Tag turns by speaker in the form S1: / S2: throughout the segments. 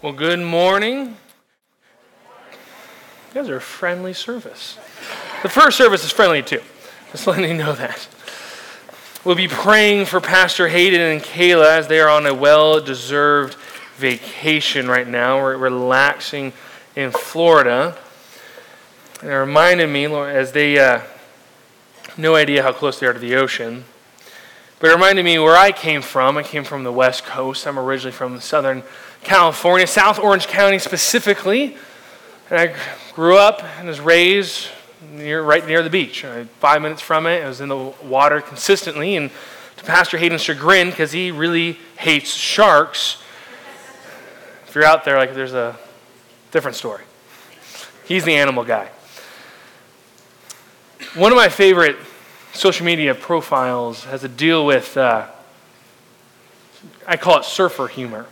S1: Well, good morning. You guys are a friendly service. The first service is friendly too. Just letting you know that. We'll be praying for Pastor Hayden and Kayla as they are on a well deserved vacation right now. We're relaxing in Florida. And it reminded me, as they, uh, no idea how close they are to the ocean, but it reminded me where I came from. I came from the West Coast. I'm originally from the Southern California, South Orange County specifically. And I grew up and was raised near, right near the beach. Five minutes from it, I was in the water consistently. And to Pastor Hayden's chagrin, because he really hates sharks, if you're out there, like there's a different story. He's the animal guy. One of my favorite social media profiles has to deal with, uh, I call it surfer humor.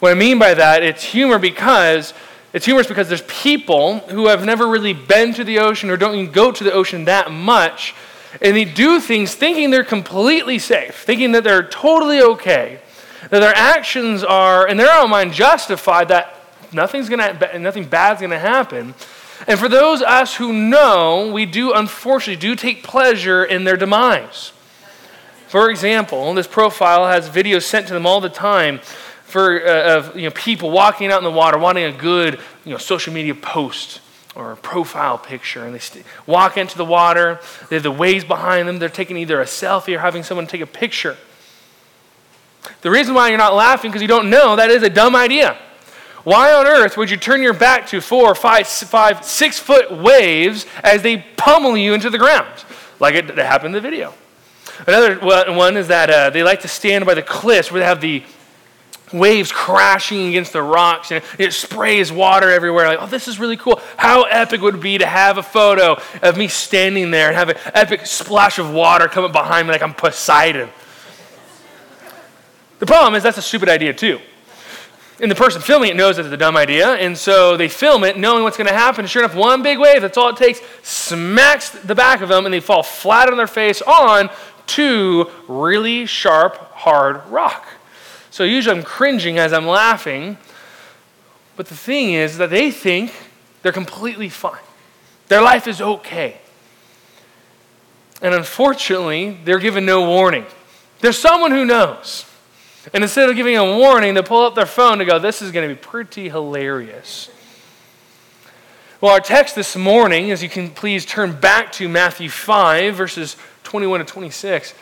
S1: What I mean by that, it's humor because it's humorous because there's people who have never really been to the ocean or don't even go to the ocean that much, and they do things thinking they're completely safe, thinking that they're totally okay, that their actions are, in their own mind, justified that nothing's gonna, nothing bad's going to happen. And for those us who know, we do unfortunately do take pleasure in their demise. For example, this profile has videos sent to them all the time for, uh, of you know, people walking out in the water wanting a good you know, social media post or a profile picture. And they st- walk into the water, they have the waves behind them, they're taking either a selfie or having someone take a picture. The reason why you're not laughing because you don't know that is a dumb idea. Why on earth would you turn your back to four, five, five, six foot waves as they pummel you into the ground, like it, it happened in the video? Another one is that uh, they like to stand by the cliffs where they have the waves crashing against the rocks and it sprays water everywhere. Like, oh, this is really cool. How epic would it be to have a photo of me standing there and have an epic splash of water coming behind me like I'm Poseidon? The problem is that's a stupid idea too. And the person filming it knows that it's a dumb idea, and so they film it knowing what's going to happen. Sure enough, one big wave, that's all it takes, smacks the back of them, and they fall flat on their face on to really sharp, hard rock. So usually I'm cringing as I'm laughing. But the thing is that they think they're completely fine. Their life is okay. And unfortunately, they're given no warning. There's someone who knows. And instead of giving a warning, they pull up their phone to go, This is going to be pretty hilarious. Well, our text this morning, as you can please turn back to Matthew 5, verses 21 to 26,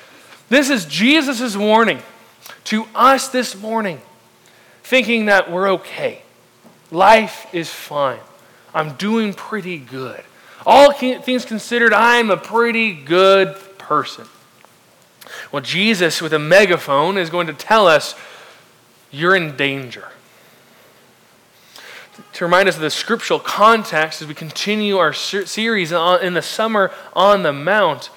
S1: this is Jesus' warning to us this morning, thinking that we're okay. Life is fine. I'm doing pretty good. All things considered, I'm a pretty good person. Well, Jesus, with a megaphone, is going to tell us you're in danger. To remind us of the scriptural context as we continue our series in the Summer on the Mount.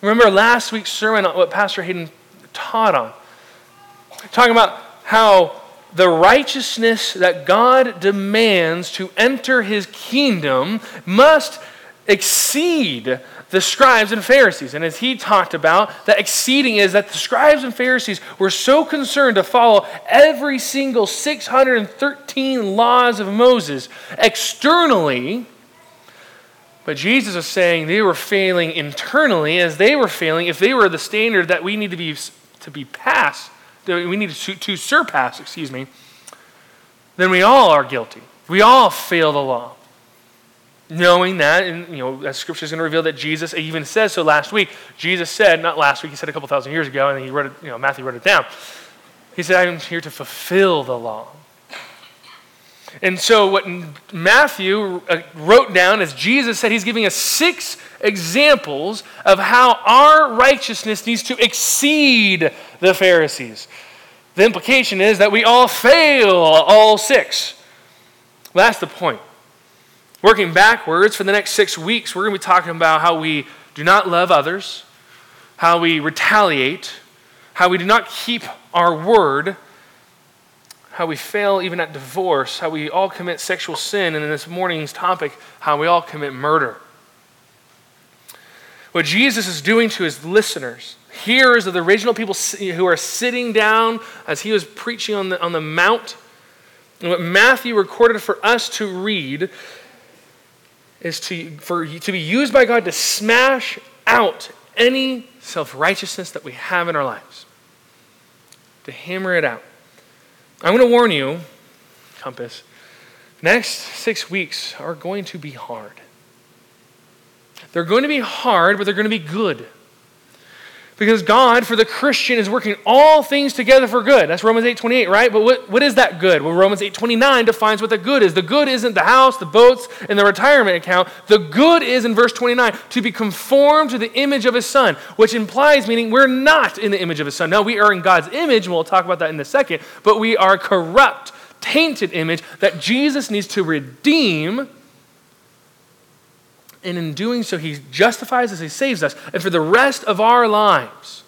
S1: Remember last week's sermon, what Pastor Hayden taught on talking about how the righteousness that God demands to enter his kingdom must exceed the scribes and Pharisees. And as he talked about, that exceeding is that the scribes and Pharisees were so concerned to follow every single 613 laws of Moses externally. But Jesus is saying they were failing internally as they were failing if they were the standard that we need to be, to be passed we need to, to surpass, excuse me, then we all are guilty. We all fail the law. Knowing that, and you know, as scripture is going to reveal that Jesus even says so last week. Jesus said, not last week, he said a couple thousand years ago, and he wrote it, you know, Matthew wrote it down. He said, I'm here to fulfill the law. And so, what Matthew uh, wrote down is Jesus said he's giving us six examples of how our righteousness needs to exceed the Pharisees. The implication is that we all fail all six. Well, that's the point. Working backwards for the next six weeks, we're going to be talking about how we do not love others, how we retaliate, how we do not keep our word how we fail even at divorce, how we all commit sexual sin, and in this morning's topic, how we all commit murder. What Jesus is doing to his listeners, hearers of the original people who are sitting down as he was preaching on the, on the mount, And what Matthew recorded for us to read is to, for, to be used by God to smash out any self righteousness that we have in our lives, to hammer it out. I'm going to warn you, Compass, next six weeks are going to be hard. They're going to be hard, but they're going to be good. Because God, for the Christian, is working all things together for good. That's Romans 8 28, right? But what, what is that good? Well, Romans 8 29 defines what the good is. The good isn't the house, the boats, and the retirement account. The good is, in verse 29, to be conformed to the image of his son, which implies meaning we're not in the image of his son. No, we are in God's image, and we'll talk about that in a second, but we are corrupt, tainted image that Jesus needs to redeem and in doing so, he justifies us, he saves us. And for the rest of our lives,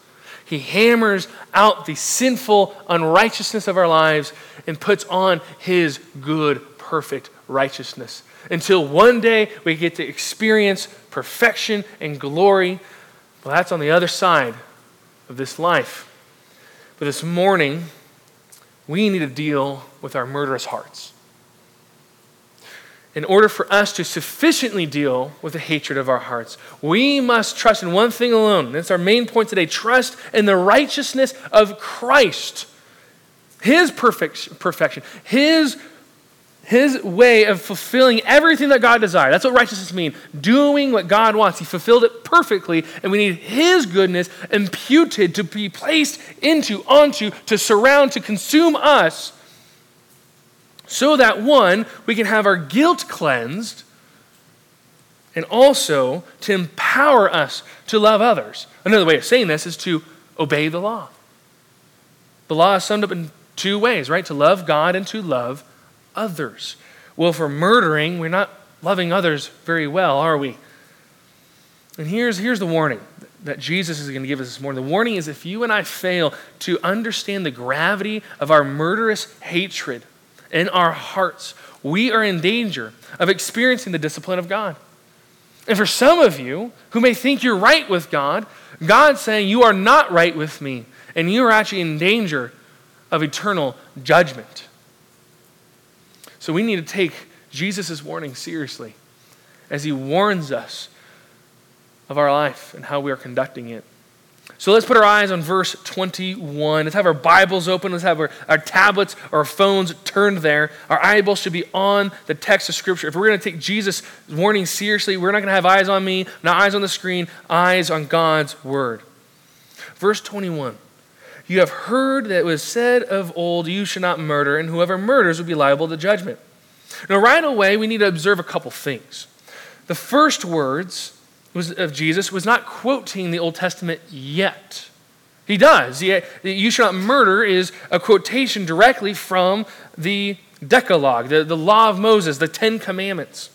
S1: he hammers out the sinful unrighteousness of our lives and puts on his good, perfect righteousness. Until one day we get to experience perfection and glory. Well, that's on the other side of this life. But this morning, we need to deal with our murderous hearts in order for us to sufficiently deal with the hatred of our hearts, we must trust in one thing alone. That's our main point today trust in the righteousness of Christ. His perfect, perfection, his, his way of fulfilling everything that God desired. That's what righteousness means doing what God wants. He fulfilled it perfectly, and we need His goodness imputed to be placed into, onto, to surround, to consume us so that one, we can have our guilt cleansed, and also to empower us to love others. Another way of saying this is to obey the law. The law is summed up in two ways, right? To love God and to love others. Well, for murdering, we're not loving others very well, are we? And here's, here's the warning that Jesus is going to give us this morning. The warning is if you and I fail to understand the gravity of our murderous hatred in our hearts, we are in danger of experiencing the discipline of God. And for some of you who may think you're right with God, God's saying you are not right with me, and you are actually in danger of eternal judgment. So we need to take Jesus' warning seriously as he warns us of our life and how we are conducting it. So let's put our eyes on verse 21. Let's have our Bibles open. Let's have our, our tablets or our phones turned there. Our eyeballs should be on the text of Scripture. If we're going to take Jesus' warning seriously, we're not going to have eyes on me, not eyes on the screen, eyes on God's Word. Verse 21. You have heard that it was said of old, You should not murder, and whoever murders will be liable to judgment. Now, right away, we need to observe a couple things. The first words was, of Jesus was not quoting the Old Testament yet. He does. He, you shall not murder is a quotation directly from the Decalogue, the, the law of Moses, the Ten Commandments.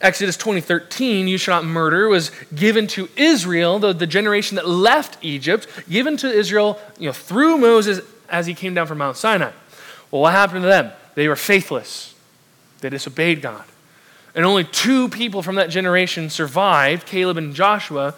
S1: Exodus 20:13, you shall not murder, was given to Israel, the, the generation that left Egypt, given to Israel you know, through Moses as he came down from Mount Sinai. Well, what happened to them? They were faithless. They disobeyed God. And only two people from that generation survived, Caleb and Joshua,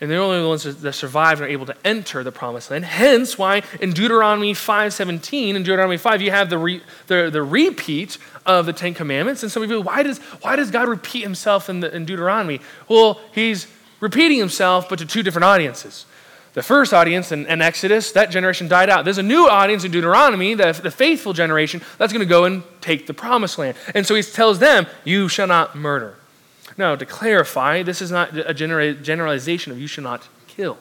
S1: and they're only the ones that survived and are able to enter the promised land. Hence why in Deuteronomy 5.17, in Deuteronomy 5, you have the, re, the, the repeat of the Ten Commandments. And some you, why does, why does God repeat himself in, the, in Deuteronomy? Well, he's repeating himself, but to two different audiences. The first audience in, in, Exodus, that generation died out. There's a new audience in Deuteronomy, the, the faithful generation, that's going to go and take the promised land. And so he tells them, You shall not murder. Now, to clarify, this is not a generalization of you shall not kill.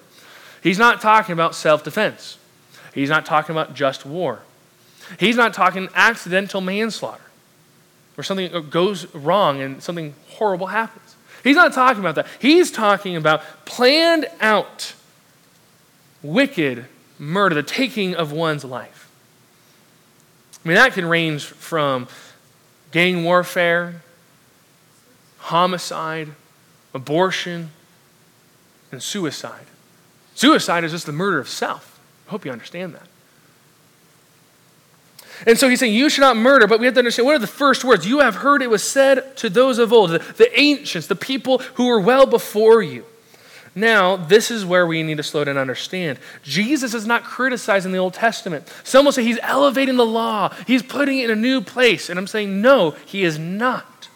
S1: He's not talking about self defense, he's not talking about just war. He's not talking accidental manslaughter, where something goes wrong and something horrible happens. He's not talking about that. He's talking about planned out wicked murder, the taking of one's life. I mean, that can range from gang warfare, homicide, abortion, and suicide. Suicide is just the murder of self. I hope you understand that. And so he's saying, You should not murder, but we have to understand what are the first words? You have heard it was said to those of old, the, the ancients, the people who were well before you. Now, this is where we need to slow down and understand. Jesus is not criticizing the Old Testament. Some will say he's elevating the law, he's putting it in a new place. And I'm saying, no, he is not.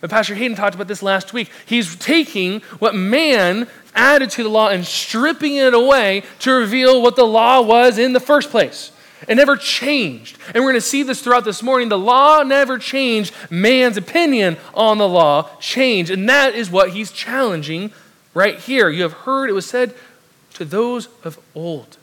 S1: But Pastor Hayden talked about this last week. He's taking what man added to the law and stripping it away to reveal what the law was in the first place. It never changed. And we're going to see this throughout this morning. The law never changed. Man's opinion on the law changed. And that is what he's challenging right here. You have heard it was said to those of old.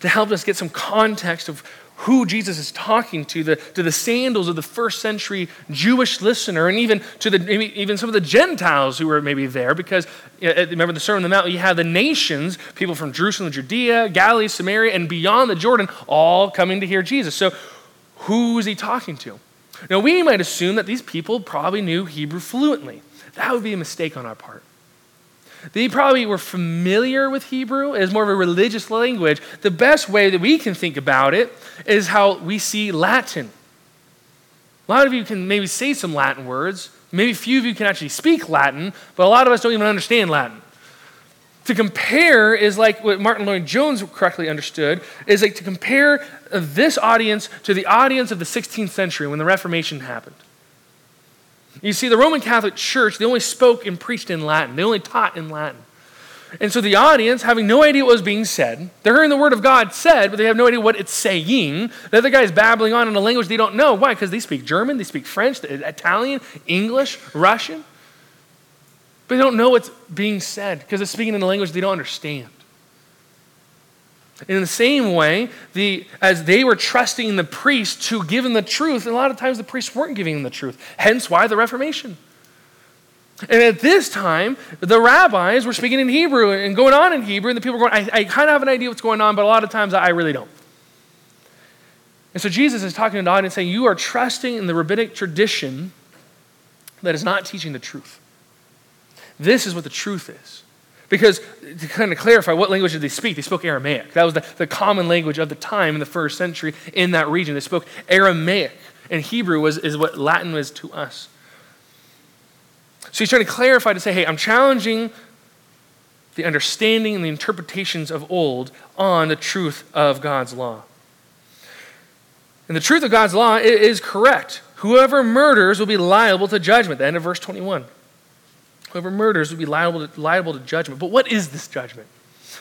S1: To help us get some context of who Jesus is talking to, the, to the sandals of the first century Jewish listener, and even to the, even some of the Gentiles who were maybe there, because remember the Sermon on the Mount, you have the nations, people from Jerusalem, Judea, Galilee, Samaria, and beyond the Jordan, all coming to hear Jesus. So who is he talking to? Now, we might assume that these people probably knew Hebrew fluently. That would be a mistake on our part. They probably were familiar with Hebrew as more of a religious language. The best way that we can think about it is how we see Latin. A lot of you can maybe say some Latin words. Maybe few of you can actually speak Latin, but a lot of us don't even understand Latin. To compare is like what Martyn Lloyd-Jones correctly understood is like to compare this audience to the audience of the 16th century when the Reformation happened. You see, the Roman Catholic Church, they only spoke and preached in Latin, they only taught in Latin. And so the audience, having no idea what was being said, they're hearing the word of God said, but they have no idea what it's saying. The other guy is babbling on in a language they don't know. Why? Because they speak German, they speak French, Italian, English, Russian. But they don't know what's being said because they're speaking in a language they don't understand. In the same way, the, as they were trusting the priest to give them the truth, a lot of times the priests weren't giving them the truth. Hence why the Reformation. And at this time, the rabbis were speaking in Hebrew and going on in Hebrew, and the people were going, I, I kind of have an idea what's going on, but a lot of times I really don't. And so Jesus is talking to the audience saying, You are trusting in the rabbinic tradition that is not teaching the truth. This is what the truth is. Because to kind of clarify, what language did they speak? They spoke Aramaic. That was the, the common language of the time in the first century in that region. They spoke Aramaic, and Hebrew was, is what Latin was to us. So he's trying to clarify to say, hey, I'm challenging the understanding and the interpretations of old on the truth of God's law. And the truth of God's law is correct. Whoever murders will be liable to judgment. The end of verse 21. Whoever murders would be liable to, liable to judgment. But what is this judgment?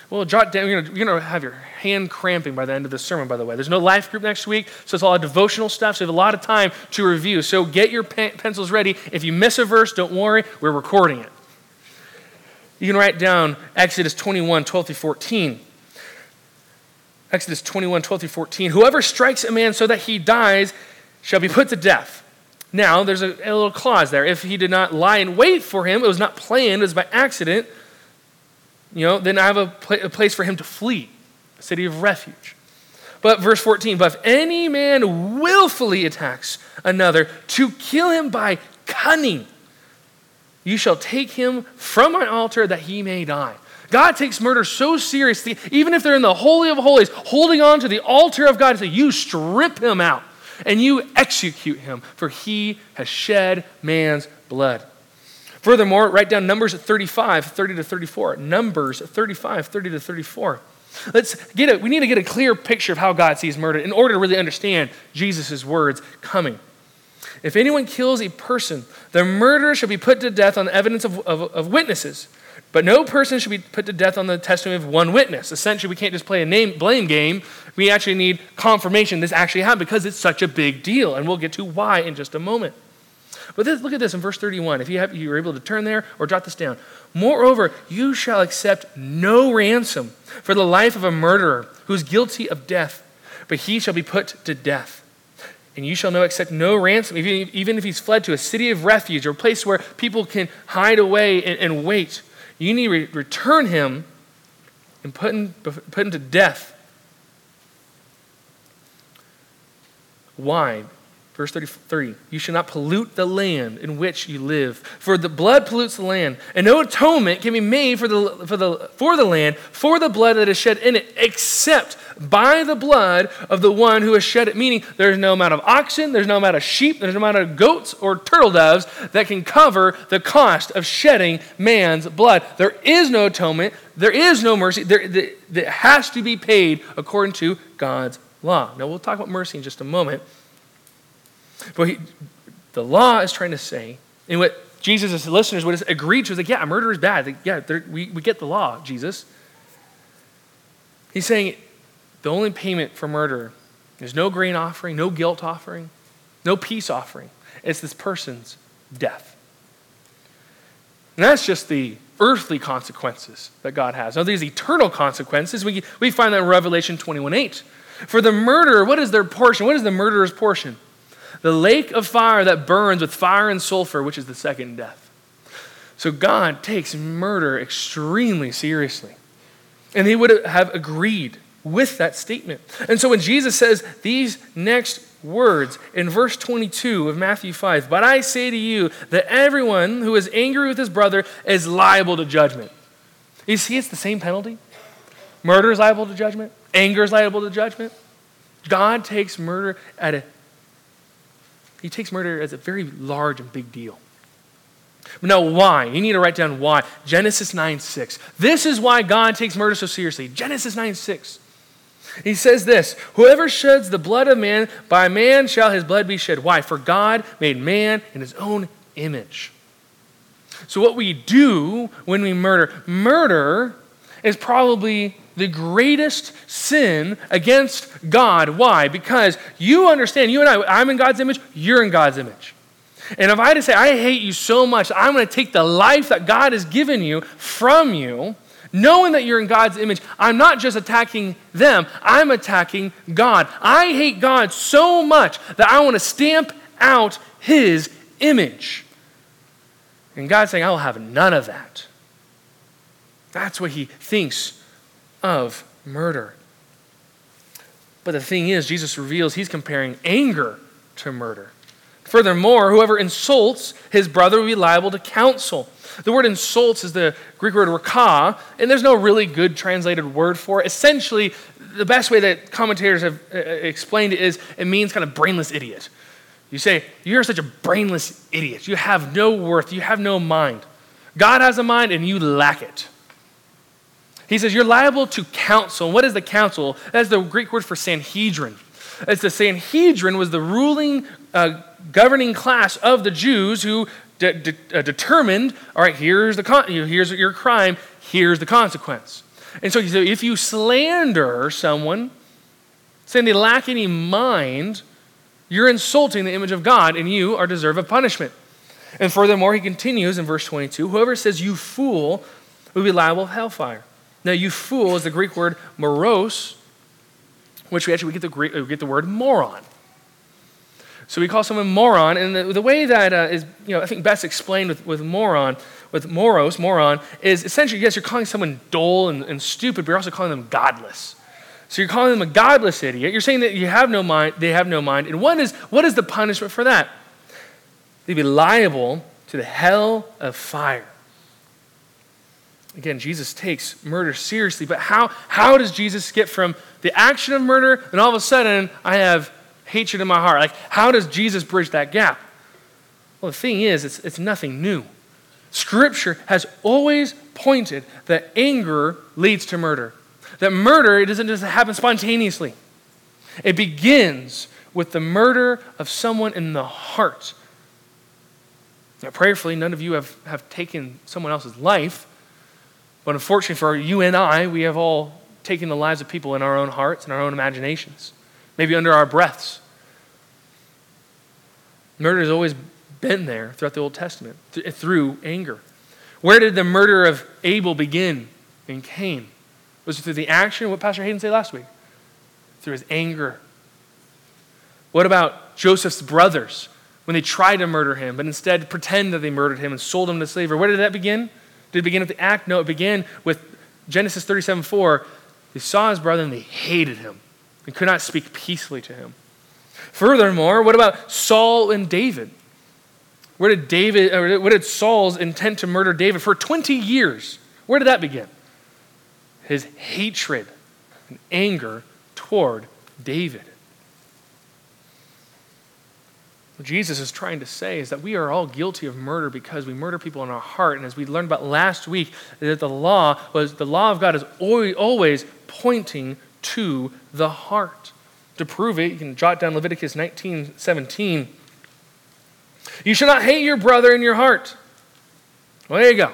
S1: Well, jot down, you're going to have your hand cramping by the end of the sermon, by the way. There's no life group next week, so it's all a devotional stuff, so you have a lot of time to review. So get your pen, pencils ready. If you miss a verse, don't worry, we're recording it. You can write down Exodus 21, 12 through 14. Exodus 21, 12 through 14. Whoever strikes a man so that he dies shall be put to death. Now, there's a, a, little clause there. If he did not lie in wait for him, it was not planned, it was by accident, you know, then I have a, pl- a place for him to flee, a city of refuge. But verse 14, but if any man willfully attacks another to kill him by cunning, you shall take him from my altar that he may die. God takes murder so seriously, even if they're in the Holy of Holies, holding on to the altar of God, so you strip him out and you execute him, for he has shed man's blood. Furthermore, write down Numbers 35, 30 to 34. Numbers 35, 30 to 34. Let's get it. We need to get a clear picture of how God sees murder in order to really understand Jesus' words coming. If anyone kills a person, the murderer shall be put to death on the evidence of, of, of witnesses. But no person should be put to death on the testimony of one witness. Essentially, we can't just play a name blame game. We actually need confirmation this actually happened because it's such a big deal. And we'll get to why in just a moment. But this, look at this in verse 31. If you, have, you are able to turn there or jot this down. Moreover, you shall accept no ransom for the life of a murderer who is guilty of death, but he shall be put to death. And you shall know accept no ransom, even if he's fled to a city of refuge or a place where people can hide away and, and wait. You need to re- return him and put him, put him to death. Why? Verse 33 You shall not pollute the land in which you live, for the blood pollutes the land, and no atonement can be made for the, for the, for the land for the blood that is shed in it, except by the blood of the one who has shed it. Meaning, there's no amount of oxen, there's no amount of sheep, there's no amount of goats or turtle doves that can cover the cost of shedding man's blood. There is no atonement, there is no mercy. There, that has to be paid according to God's law. Now, we'll talk about mercy in just a moment. But he, the law is trying to say, and what Jesus' listeners would have agreed to is like, yeah, murder is bad. Like, yeah, we, we get the law, Jesus. He's saying the only payment for murder is no grain offering, no guilt offering, no peace offering. It's this person's death. And that's just the earthly consequences that God has. Now, these eternal consequences, we, we find that in Revelation 21 8. For the murderer, what is their portion? What is the murderer's portion? The lake of fire that burns with fire and sulfur, which is the second death. So God takes murder extremely seriously. And he would have agreed with that statement. And so when Jesus says these next words in verse 22 of Matthew 5, but I say to you that everyone who is angry with his brother is liable to judgment. You see, it's the same penalty. Murder is liable to judgment, anger is liable to judgment. God takes murder at a he takes murder as a very large and big deal. Now, why? You need to write down why. Genesis 9 6. This is why God takes murder so seriously. Genesis 9 6. He says this Whoever sheds the blood of man, by man shall his blood be shed. Why? For God made man in his own image. So, what we do when we murder, murder is probably the greatest sin against God. Why? Because you understand, you and I, I'm in God's image, you're in God's image. And if I had to say, I hate you so much, I'm going to take the life that God has given you from you, knowing that you're in God's image, I'm not just attacking them, I'm attacking God. I hate God so much that I want to stamp out his image. And God's saying, I will have none of that. That's what he thinks of murder. But the thing is, Jesus reveals he's comparing anger to murder. Furthermore, whoever insults his brother will be liable to counsel. The word insults is the Greek word rakah, and there's no really good translated word for it. Essentially, the best way that commentators have uh, uh, explained it is it means kind of brainless idiot. You say, You're such a brainless idiot. You have no worth. You have no mind. God has a mind, and you lack it. He says, You're liable to counsel. What is the council? That's the Greek word for Sanhedrin. It's the Sanhedrin was the ruling, uh, governing class of the Jews who de- de- uh, determined, all right, here's, the con- here's your crime, here's the consequence. And so, if you slander someone, saying they lack any mind, you're insulting the image of God and you are deserve of punishment. And furthermore, he continues in verse 22 whoever says you fool will be liable of hellfire. Now, you fool is the Greek word moros, which we actually we get the, Greek, we get the word moron. So we call someone moron, and the, the way that uh, is, you know, I think best explained with, with moron, with moros, moron, is essentially, yes, you're calling someone dull and, and stupid, but you're also calling them godless. So you're calling them a godless idiot. You're saying that you have no mind, they have no mind. And what is, what is the punishment for that? They'd be liable to the hell of fire. Again, Jesus takes murder seriously, but how, how does Jesus get from the action of murder and all of a sudden I have hatred in my heart? Like, how does Jesus bridge that gap? Well, the thing is, it's, it's nothing new. Scripture has always pointed that anger leads to murder, that murder it doesn't just happen spontaneously. It begins with the murder of someone in the heart. Now, prayerfully, none of you have, have taken someone else's life. But unfortunately for you and I, we have all taken the lives of people in our own hearts and our own imaginations, maybe under our breaths. Murder has always been there throughout the Old Testament th- through anger. Where did the murder of Abel begin in Cain? Was it through the action? What Pastor Hayden said last week? Through his anger. What about Joseph's brothers when they tried to murder him, but instead pretend that they murdered him and sold him to slavery? Where did that begin? Did it begin with the act? No, it began with Genesis 37 4. They saw his brother and they hated him and could not speak peacefully to him. Furthermore, what about Saul and David? Where did David, or what did Saul's intent to murder David for 20 years? Where did that begin? His hatred and anger toward David. What Jesus is trying to say is that we are all guilty of murder because we murder people in our heart. And as we learned about last week, that the law was the law of God is always pointing to the heart. To prove it, you can jot down Leviticus 19 17. You shall not hate your brother in your heart. Well, there you go.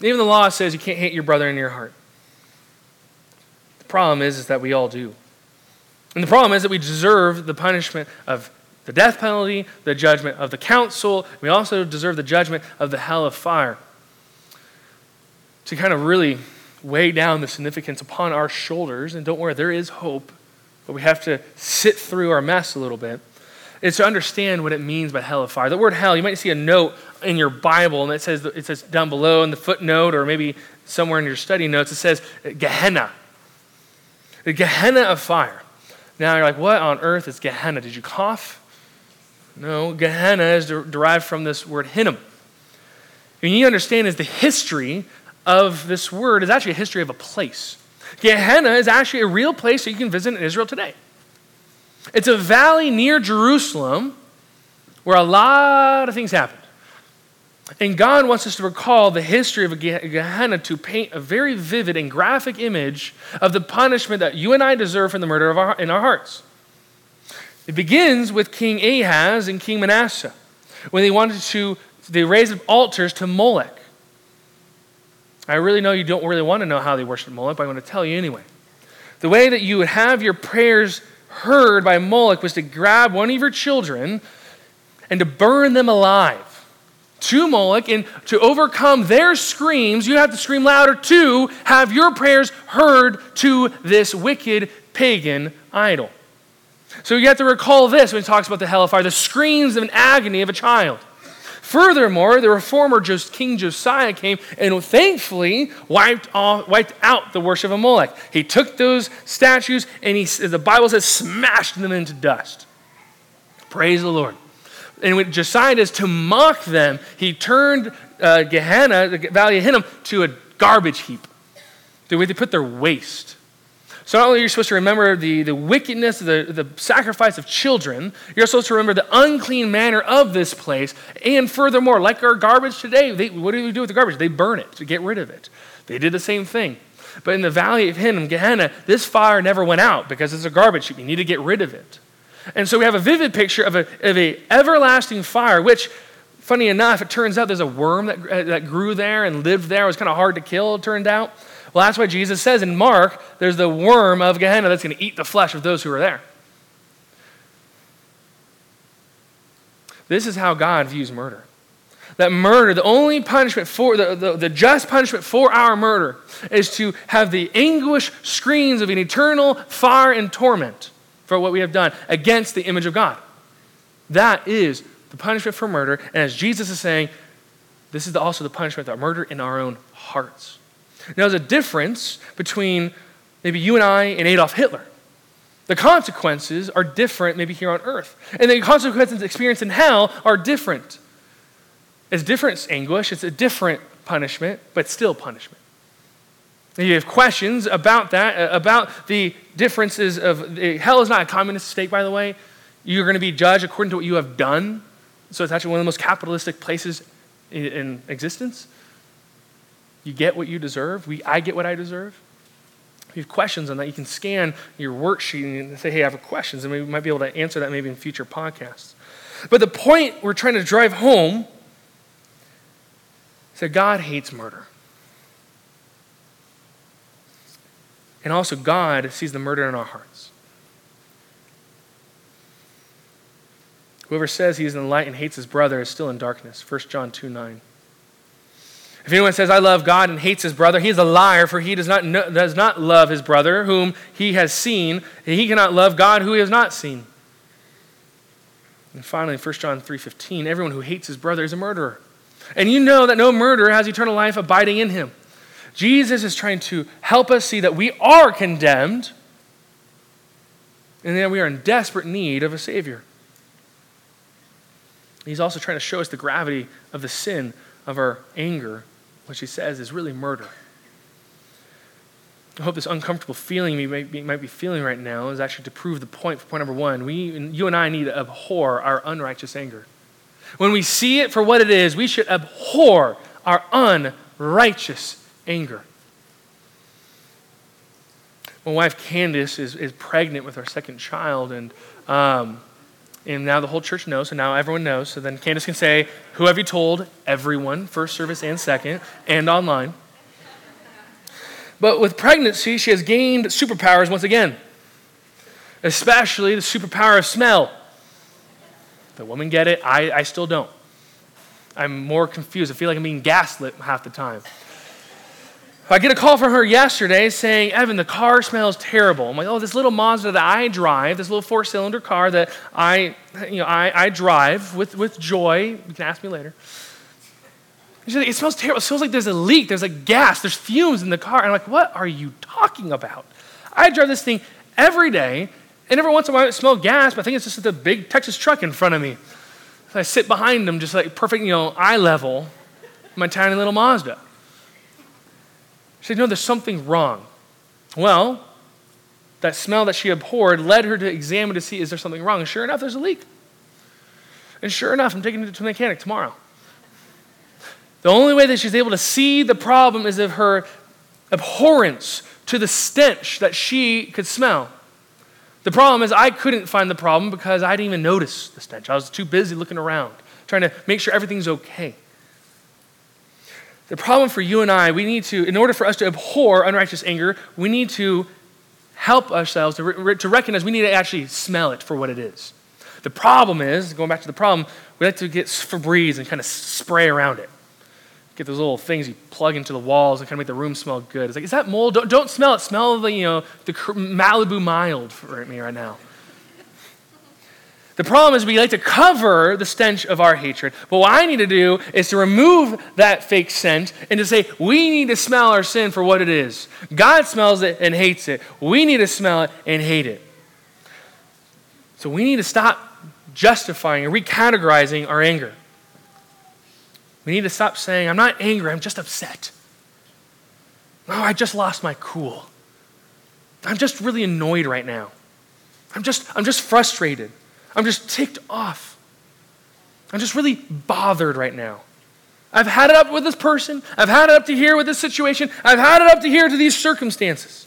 S1: Even the law says you can't hate your brother in your heart. The problem is, is that we all do. And the problem is that we deserve the punishment of the death penalty, the judgment of the council. We also deserve the judgment of the hell of fire. To kind of really weigh down the significance upon our shoulders, and don't worry, there is hope, but we have to sit through our mess a little bit, is to understand what it means by hell of fire. The word hell, you might see a note in your Bible, and it says, it says down below in the footnote, or maybe somewhere in your study notes, it says Gehenna. The Gehenna of fire. Now you're like, what on earth is Gehenna? Did you cough? No, Gehenna is derived from this word Hinnom. And you understand is the history of this word is actually a history of a place. Gehenna is actually a real place that you can visit in Israel today. It's a valley near Jerusalem where a lot of things happened. And God wants us to recall the history of Gehenna to paint a very vivid and graphic image of the punishment that you and I deserve from the murder of our, in our hearts. It begins with King Ahaz and King Manasseh when they wanted to, they raised altars to Molech. I really know you don't really want to know how they worship Moloch, but I'm going to tell you anyway. The way that you would have your prayers heard by Moloch was to grab one of your children and to burn them alive to Moloch, and to overcome their screams, you have to scream louder to have your prayers heard to this wicked pagan idol. So you have to recall this when he talks about the hell of fire the screams of an agony of a child. Furthermore, the reformer King Josiah came and thankfully wiped, off, wiped out the worship of Molech. He took those statues and he, the Bible says, smashed them into dust. Praise the Lord. And when Josiah is to mock them, he turned uh, Gehenna, the valley of Hinnom, to a garbage heap, they put their waste. So not only are you supposed to remember the, the wickedness, the, the sacrifice of children, you're supposed to remember the unclean manner of this place. And furthermore, like our garbage today, they, what do we do with the garbage? They burn it to get rid of it. They did the same thing. But in the valley of Hinnom, Gehenna, this fire never went out because it's a garbage heap. You need to get rid of it. And so we have a vivid picture of a, of a everlasting fire, which, funny enough, it turns out there's a worm that, that grew there and lived there. It was kind of hard to kill, it turned out. Well, that's why Jesus says in Mark, there's the worm of Gehenna that's going to eat the flesh of those who are there. This is how God views murder. That murder, the only punishment for, the, the, the, just punishment for our murder is to have the anguish screams of an eternal fire and torment for what we have done against the image of God. That is the punishment for murder. And as Jesus is saying, this is also the punishment that murder in our own hearts. Now, there's a difference between maybe you and I and Adolf Hitler. The consequences are different, maybe here on earth. And the consequences experienced in hell are different. It's different anguish, it's a different punishment, but still punishment. And you have questions about that, uh, about the differences of hell is not a communist state, by the way. You're going to be judged according to what you have done. So it's actually one of the most capitalistic places in, in existence. You get what you deserve. We, I get what I deserve. If you have questions on that, you can scan your worksheet and say, hey, I have questions, and we might be able to answer that maybe in future podcasts. But the point we're trying to drive home is that God hates murder. And also, God sees the murder in our hearts. Whoever says he is in the light and hates his brother is still in darkness. 1 John 2 9. If anyone says, I love God and hates his brother, he is a liar, for he does not, know, does not love his brother whom he has seen, and he cannot love God who he has not seen. And finally, 1 John 3.15, everyone who hates his brother is a murderer. And you know that no murderer has eternal life abiding in him. Jesus is trying to help us see that we are condemned and that we are in desperate need of a Savior. He's also trying to show us the gravity of the sin of our anger which she says is really murder. I hope this uncomfortable feeling you might be, might be feeling right now is actually to prove the point for point number one. We, you and I need to abhor our unrighteous anger. When we see it for what it is, we should abhor our unrighteous anger. My wife Candace is, is pregnant with our second child, and, um, and now the whole church knows, so now everyone knows. So then Candace can say, Who have you told? Everyone, first service and second, and online. But with pregnancy, she has gained superpowers once again, especially the superpower of smell. The women get it, I, I still don't. I'm more confused. I feel like I'm being gaslit half the time. I get a call from her yesterday saying, Evan, the car smells terrible. I'm like, oh, this little Mazda that I drive, this little four cylinder car that I, you know, I, I drive with, with joy. You can ask me later. Like, it smells terrible. It smells like there's a leak. There's like gas. There's fumes in the car. And I'm like, what are you talking about? I drive this thing every day, and every once in a while I smell gas, but I think it's just the big Texas truck in front of me. So I sit behind them, just like perfect, you know, eye level, my tiny little Mazda. She said, No, there's something wrong. Well, that smell that she abhorred led her to examine to see is there something wrong. And sure enough, there's a leak. And sure enough, I'm taking it to the mechanic tomorrow. The only way that she's able to see the problem is of her abhorrence to the stench that she could smell. The problem is, I couldn't find the problem because I didn't even notice the stench. I was too busy looking around, trying to make sure everything's okay. The problem for you and I, we need to, in order for us to abhor unrighteous anger, we need to help ourselves to, re- to recognize we need to actually smell it for what it is. The problem is, going back to the problem, we like to get Febreze and kind of spray around it get those little things you plug into the walls and kind of make the room smell good. It's like, is that mold? Don't, don't smell it. Smell the, you know, the Malibu mild for me right now. The problem is we like to cover the stench of our hatred. But what I need to do is to remove that fake scent and to say, we need to smell our sin for what it is. God smells it and hates it. We need to smell it and hate it. So we need to stop justifying and recategorizing our anger. We need to stop saying, I'm not angry, I'm just upset. Oh, I just lost my cool. I'm just really annoyed right now. I'm just, I'm just frustrated. I'm just ticked off. I'm just really bothered right now. I've had it up with this person. I've had it up to here with this situation. I've had it up to here to these circumstances.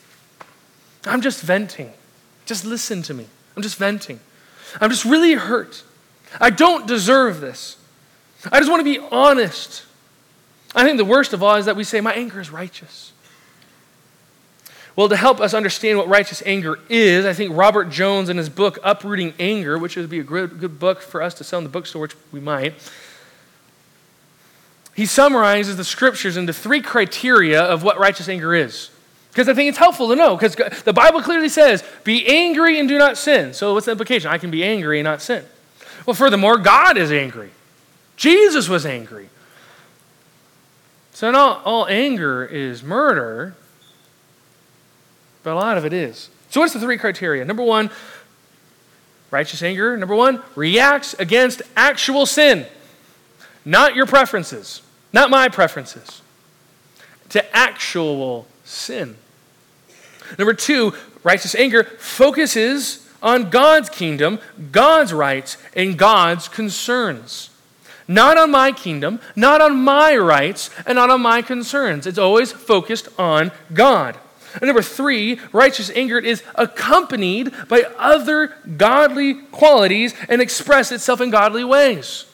S1: I'm just venting. Just listen to me. I'm just venting. I'm just really hurt. I don't deserve this. I just want to be honest. I think the worst of all is that we say, My anger is righteous. Well, to help us understand what righteous anger is, I think Robert Jones, in his book Uprooting Anger, which would be a good, good book for us to sell in the bookstore, which we might, he summarizes the scriptures into three criteria of what righteous anger is. Because I think it's helpful to know, because the Bible clearly says, be angry and do not sin. So, what's the implication? I can be angry and not sin. Well, furthermore, God is angry. Jesus was angry. So, not all anger is murder, but a lot of it is. So, what's the three criteria? Number one, righteous anger. Number one, reacts against actual sin, not your preferences, not my preferences, to actual sin. Number two, righteous anger focuses on God's kingdom, God's rights, and God's concerns. Not on my kingdom, not on my rights, and not on my concerns. It's always focused on God. And number three, righteous anger is accompanied by other godly qualities and express itself in godly ways.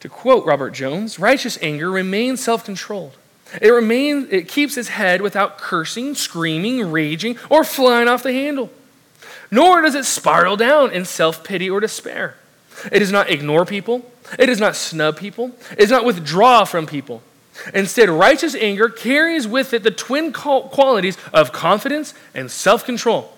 S1: To quote Robert Jones, righteous anger remains self controlled. It, remains, it keeps its head without cursing, screaming, raging, or flying off the handle. Nor does it spiral down in self pity or despair. It does not ignore people. It does not snub people. It does not withdraw from people. Instead, righteous anger carries with it the twin qualities of confidence and self control.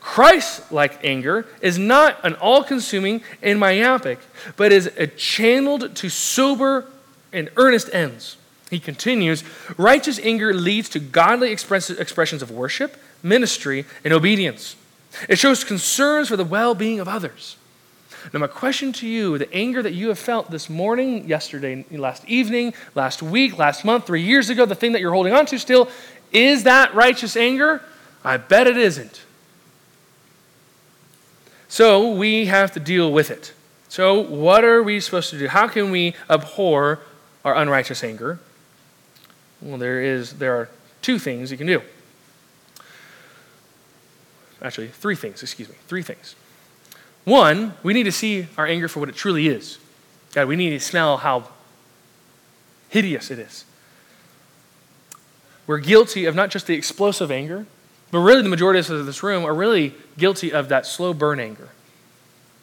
S1: Christ like anger is not an all consuming and myopic, but is channeled to sober and earnest ends. He continues righteous anger leads to godly express- expressions of worship, ministry, and obedience. It shows concerns for the well being of others. Now, my question to you the anger that you have felt this morning, yesterday, last evening, last week, last month, three years ago, the thing that you're holding on to still, is that righteous anger? I bet it isn't. So we have to deal with it. So, what are we supposed to do? How can we abhor our unrighteous anger? Well, there is there are two things you can do. Actually, three things, excuse me. Three things. One, we need to see our anger for what it truly is. God, we need to smell how hideous it is. We're guilty of not just the explosive anger, but really the majority of us in this room are really guilty of that slow burn anger.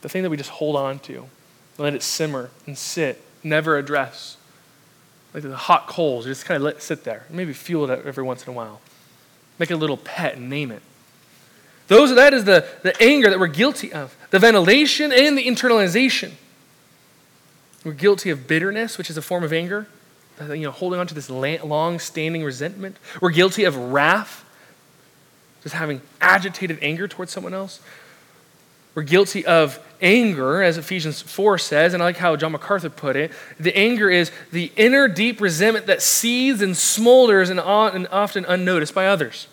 S1: The thing that we just hold on to, let it simmer and sit, never address. Like the hot coals, just kind of let it sit there. Maybe fuel it every once in a while. Make it a little pet and name it. Those, that is the, the anger that we're guilty of the ventilation and the internalization. We're guilty of bitterness, which is a form of anger, you know, holding on to this long standing resentment. We're guilty of wrath, just having agitated anger towards someone else. We're guilty of anger, as Ephesians 4 says, and I like how John MacArthur put it. The anger is the inner deep resentment that seethes and smolders and uh, often unnoticed by others.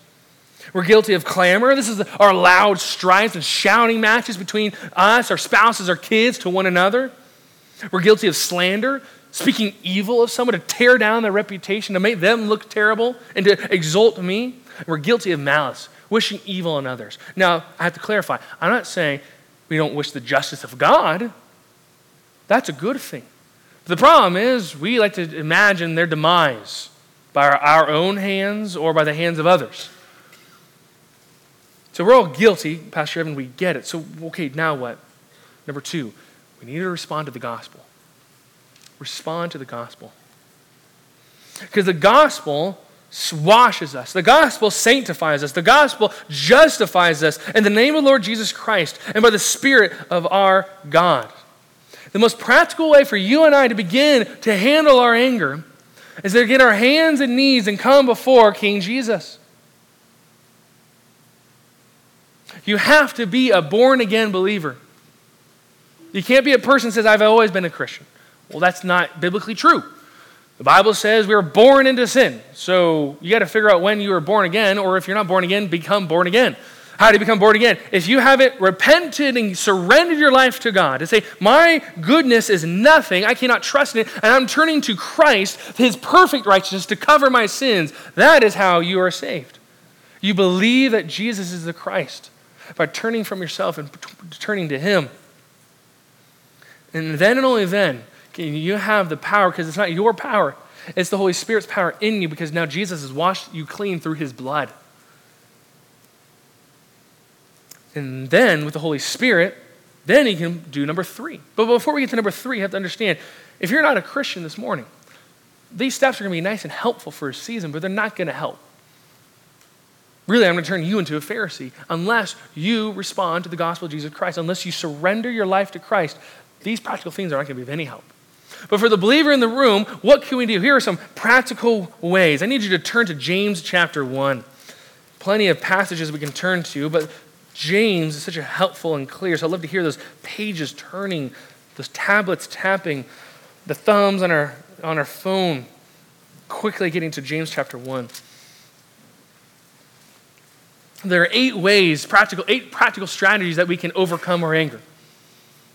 S1: We're guilty of clamor. This is our loud strifes and shouting matches between us, our spouses, our kids to one another. We're guilty of slander, speaking evil of someone to tear down their reputation, to make them look terrible, and to exalt me. We're guilty of malice, wishing evil on others. Now, I have to clarify I'm not saying we don't wish the justice of God. That's a good thing. The problem is we like to imagine their demise by our, our own hands or by the hands of others. So we're all guilty, Pastor Evan, we get it. So, okay, now what? Number two, we need to respond to the gospel. Respond to the gospel. Because the gospel swashes us, the gospel sanctifies us, the gospel justifies us in the name of the Lord Jesus Christ and by the Spirit of our God. The most practical way for you and I to begin to handle our anger is to get our hands and knees and come before King Jesus. You have to be a born again believer. You can't be a person says, I've always been a Christian. Well, that's not biblically true. The Bible says we were born into sin. So you got to figure out when you were born again, or if you're not born again, become born again. How do you become born again? If you haven't repented and surrendered your life to God, to say, My goodness is nothing, I cannot trust in it, and I'm turning to Christ, His perfect righteousness, to cover my sins, that is how you are saved. You believe that Jesus is the Christ by turning from yourself and turning to Him. And then and only then can you have the power, because it's not your power, it's the Holy Spirit's power in you, because now Jesus has washed you clean through His blood. And then with the Holy Spirit, then He can do number three. But before we get to number three, you have to understand if you're not a Christian this morning, these steps are going to be nice and helpful for a season, but they're not going to help. Really, I'm going to turn you into a Pharisee unless you respond to the gospel of Jesus Christ, unless you surrender your life to Christ. These practical things are not going to be of any help. But for the believer in the room, what can we do? Here are some practical ways. I need you to turn to James chapter 1. Plenty of passages we can turn to, but James is such a helpful and clear. So I'd love to hear those pages turning, those tablets tapping, the thumbs on our, on our phone, quickly getting to James chapter 1 there are eight ways, practical, eight practical strategies that we can overcome our anger.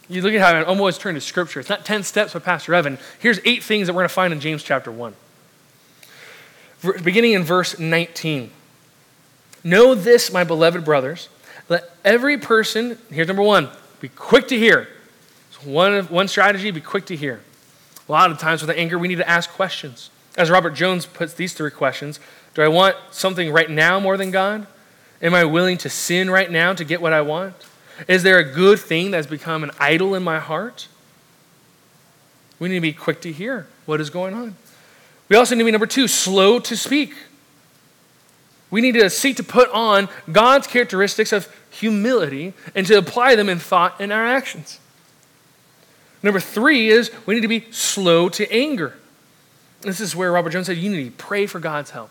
S1: You look at how I almost turn to scripture. It's not 10 steps by Pastor Evan. Here's eight things that we're going to find in James chapter 1. Beginning in verse 19. Know this, my beloved brothers. Let every person, here's number one, be quick to hear. So one, one strategy, be quick to hear. A lot of times with anger, we need to ask questions. As Robert Jones puts these three questions Do I want something right now more than God? Am I willing to sin right now to get what I want? Is there a good thing that's become an idol in my heart? We need to be quick to hear what is going on. We also need to be, number two, slow to speak. We need to seek to put on God's characteristics of humility and to apply them in thought and our actions. Number three is we need to be slow to anger. This is where Robert Jones said you need to pray for God's help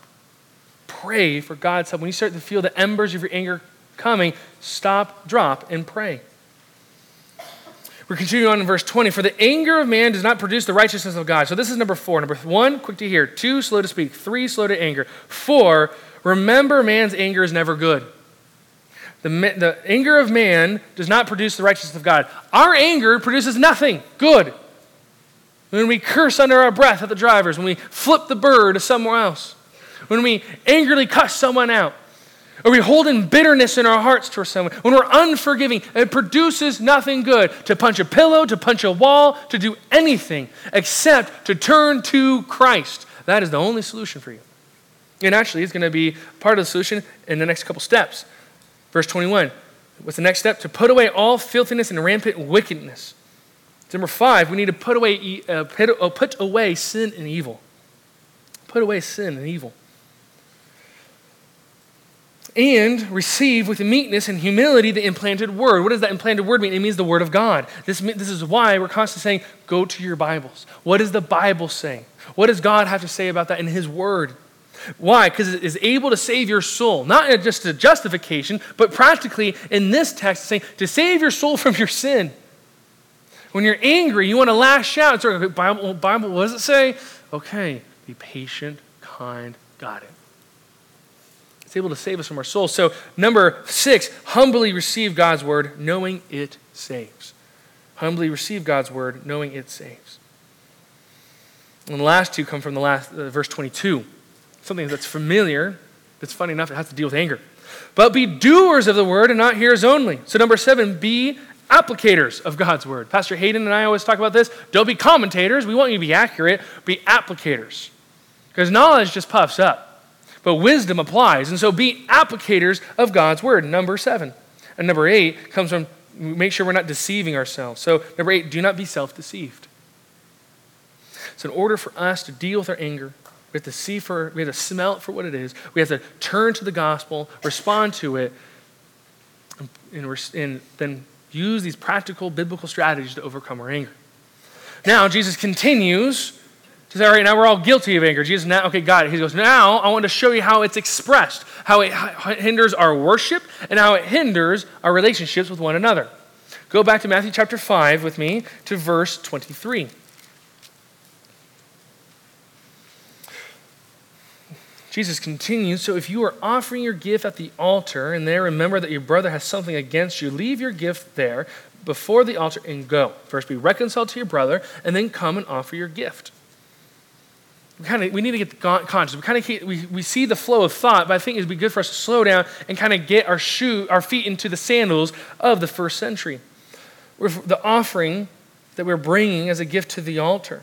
S1: pray for God's help. When you start to feel the embers of your anger coming, stop, drop, and pray. We're continuing on in verse 20. For the anger of man does not produce the righteousness of God. So this is number four. Number one, quick to hear. Two, slow to speak. Three, slow to anger. Four, remember man's anger is never good. The, the anger of man does not produce the righteousness of God. Our anger produces nothing good. When we curse under our breath at the drivers, when we flip the bird to somewhere else, when we angrily cuss someone out, or we hold in bitterness in our hearts towards someone, when we're unforgiving, it produces nothing good to punch a pillow, to punch a wall, to do anything except to turn to Christ. That is the only solution for you. And actually, it's going to be part of the solution in the next couple steps. Verse 21. What's the next step? To put away all filthiness and rampant wickedness. Number five, we need to put away, uh, uh, put away sin and evil. Put away sin and evil. And receive with meekness and humility the implanted word. What does that implanted word mean? It means the word of God. This, this is why we're constantly saying, go to your Bibles. What does the Bible say? What does God have to say about that in His word? Why? Because it is able to save your soul. Not just a justification, but practically in this text, saying to save your soul from your sin. When you're angry, you want to lash out. It's like, Bible, Bible, what does it say? Okay, be patient, kind, got it. It's able to save us from our souls. So, number six, humbly receive God's word, knowing it saves. Humbly receive God's word, knowing it saves. And the last two come from the last uh, verse 22 something that's familiar, that's funny enough, it has to deal with anger. But be doers of the word and not hearers only. So, number seven, be applicators of God's word. Pastor Hayden and I always talk about this. Don't be commentators. We want you to be accurate. Be applicators. Because knowledge just puffs up, but wisdom applies. And so be applicators of God's word. Number seven. And number eight comes from make sure we're not deceiving ourselves. So, number eight, do not be self deceived. So, in order for us to deal with our anger, we have to see for, we have to smell it for what it is. We have to turn to the gospel, respond to it, and, and then use these practical biblical strategies to overcome our anger. Now, Jesus continues to say, all right, now we're all guilty of anger. Jesus, now, okay, got it. He goes, now I want to show you how it's expressed, how it hinders our worship, and how it hinders our relationships with one another. Go back to Matthew chapter 5 with me to verse 23. Jesus continues So if you are offering your gift at the altar and there remember that your brother has something against you, leave your gift there before the altar and go. First be reconciled to your brother and then come and offer your gift. We, kind of, we need to get conscious. We kind of we, we see the flow of thought, but I think it'd be good for us to slow down and kind of get our shoe, our feet into the sandals of the first century. The offering that we're bringing as a gift to the altar.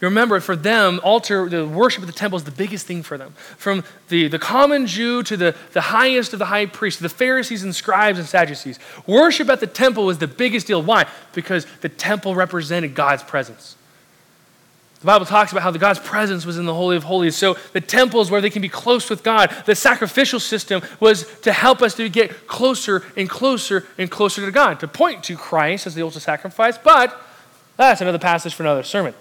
S1: Remember, for them, altar, the worship of the temple is the biggest thing for them. From the, the common Jew to the, the highest of the high priests, the Pharisees and scribes and Sadducees, worship at the temple was the biggest deal. Why? Because the temple represented God's presence. The Bible talks about how the God's presence was in the Holy of Holies. So the temples where they can be close with God. The sacrificial system was to help us to get closer and closer and closer to God, to point to Christ as the ultimate sacrifice. But that's another passage for another sermon.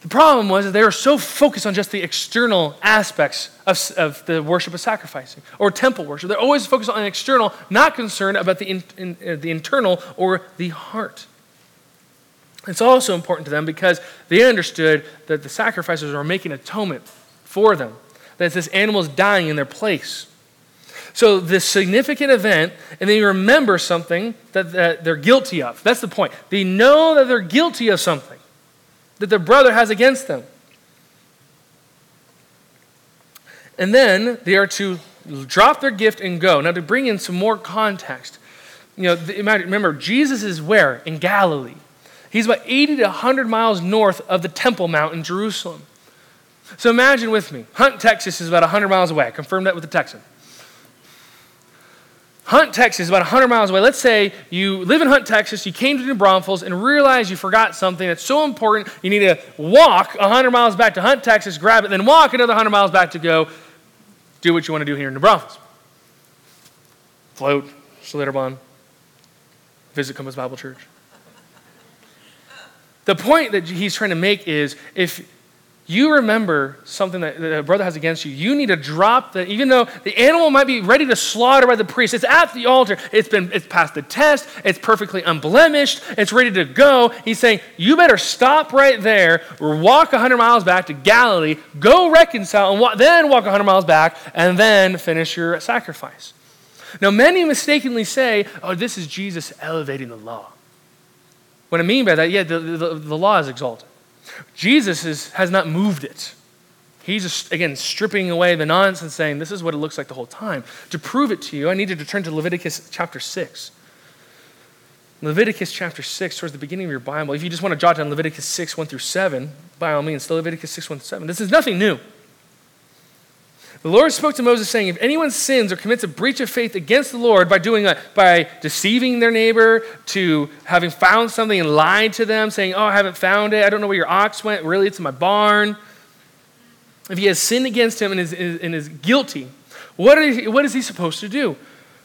S1: The problem was that they were so focused on just the external aspects of, of the worship of sacrificing or temple worship. They're always focused on the external, not concerned about the, in, in, uh, the internal or the heart. It's also important to them because they understood that the sacrifices were making atonement for them, that this animal is dying in their place. So, this significant event, and they remember something that, that they're guilty of. That's the point. They know that they're guilty of something that their brother has against them. And then they are to drop their gift and go. Now, to bring in some more context, you know, remember, Jesus is where? In Galilee. He's about 80 to 100 miles north of the Temple Mount in Jerusalem. So imagine with me, Hunt, Texas is about 100 miles away. I confirmed that with the Texan. Hunt, Texas, is about 100 miles away. Let's say you live in Hunt, Texas, you came to New Braunfels and realize you forgot something that's so important, you need to walk 100 miles back to Hunt, Texas, grab it, then walk another 100 miles back to go do what you want to do here in New Braunfels. Float, Schlitterbahn, visit Compass Bible Church. The point that he's trying to make is if you remember something that a brother has against you, you need to drop the, even though the animal might be ready to slaughter by the priest, it's at the altar, it's been, it's passed the test, it's perfectly unblemished, it's ready to go. He's saying, you better stop right there, walk 100 miles back to Galilee, go reconcile, and then walk 100 miles back, and then finish your sacrifice. Now, many mistakenly say, oh, this is Jesus elevating the law. What I mean by that, yeah, the, the, the law is exalted. Jesus is, has not moved it. He's just, again, stripping away the nonsense, saying, This is what it looks like the whole time. To prove it to you, I needed to turn to Leviticus chapter 6. Leviticus chapter 6, towards the beginning of your Bible. If you just want to jot down Leviticus 6, 1 through 7, by all means, Leviticus 6, 1 through 7. This is nothing new. The Lord spoke to Moses, saying, If anyone sins or commits a breach of faith against the Lord by doing a, by deceiving their neighbor, to having found something and lied to them, saying, Oh, I haven't found it. I don't know where your ox went. Really, it's in my barn. If he has sinned against him and is, and is guilty, what, he, what is he supposed to do?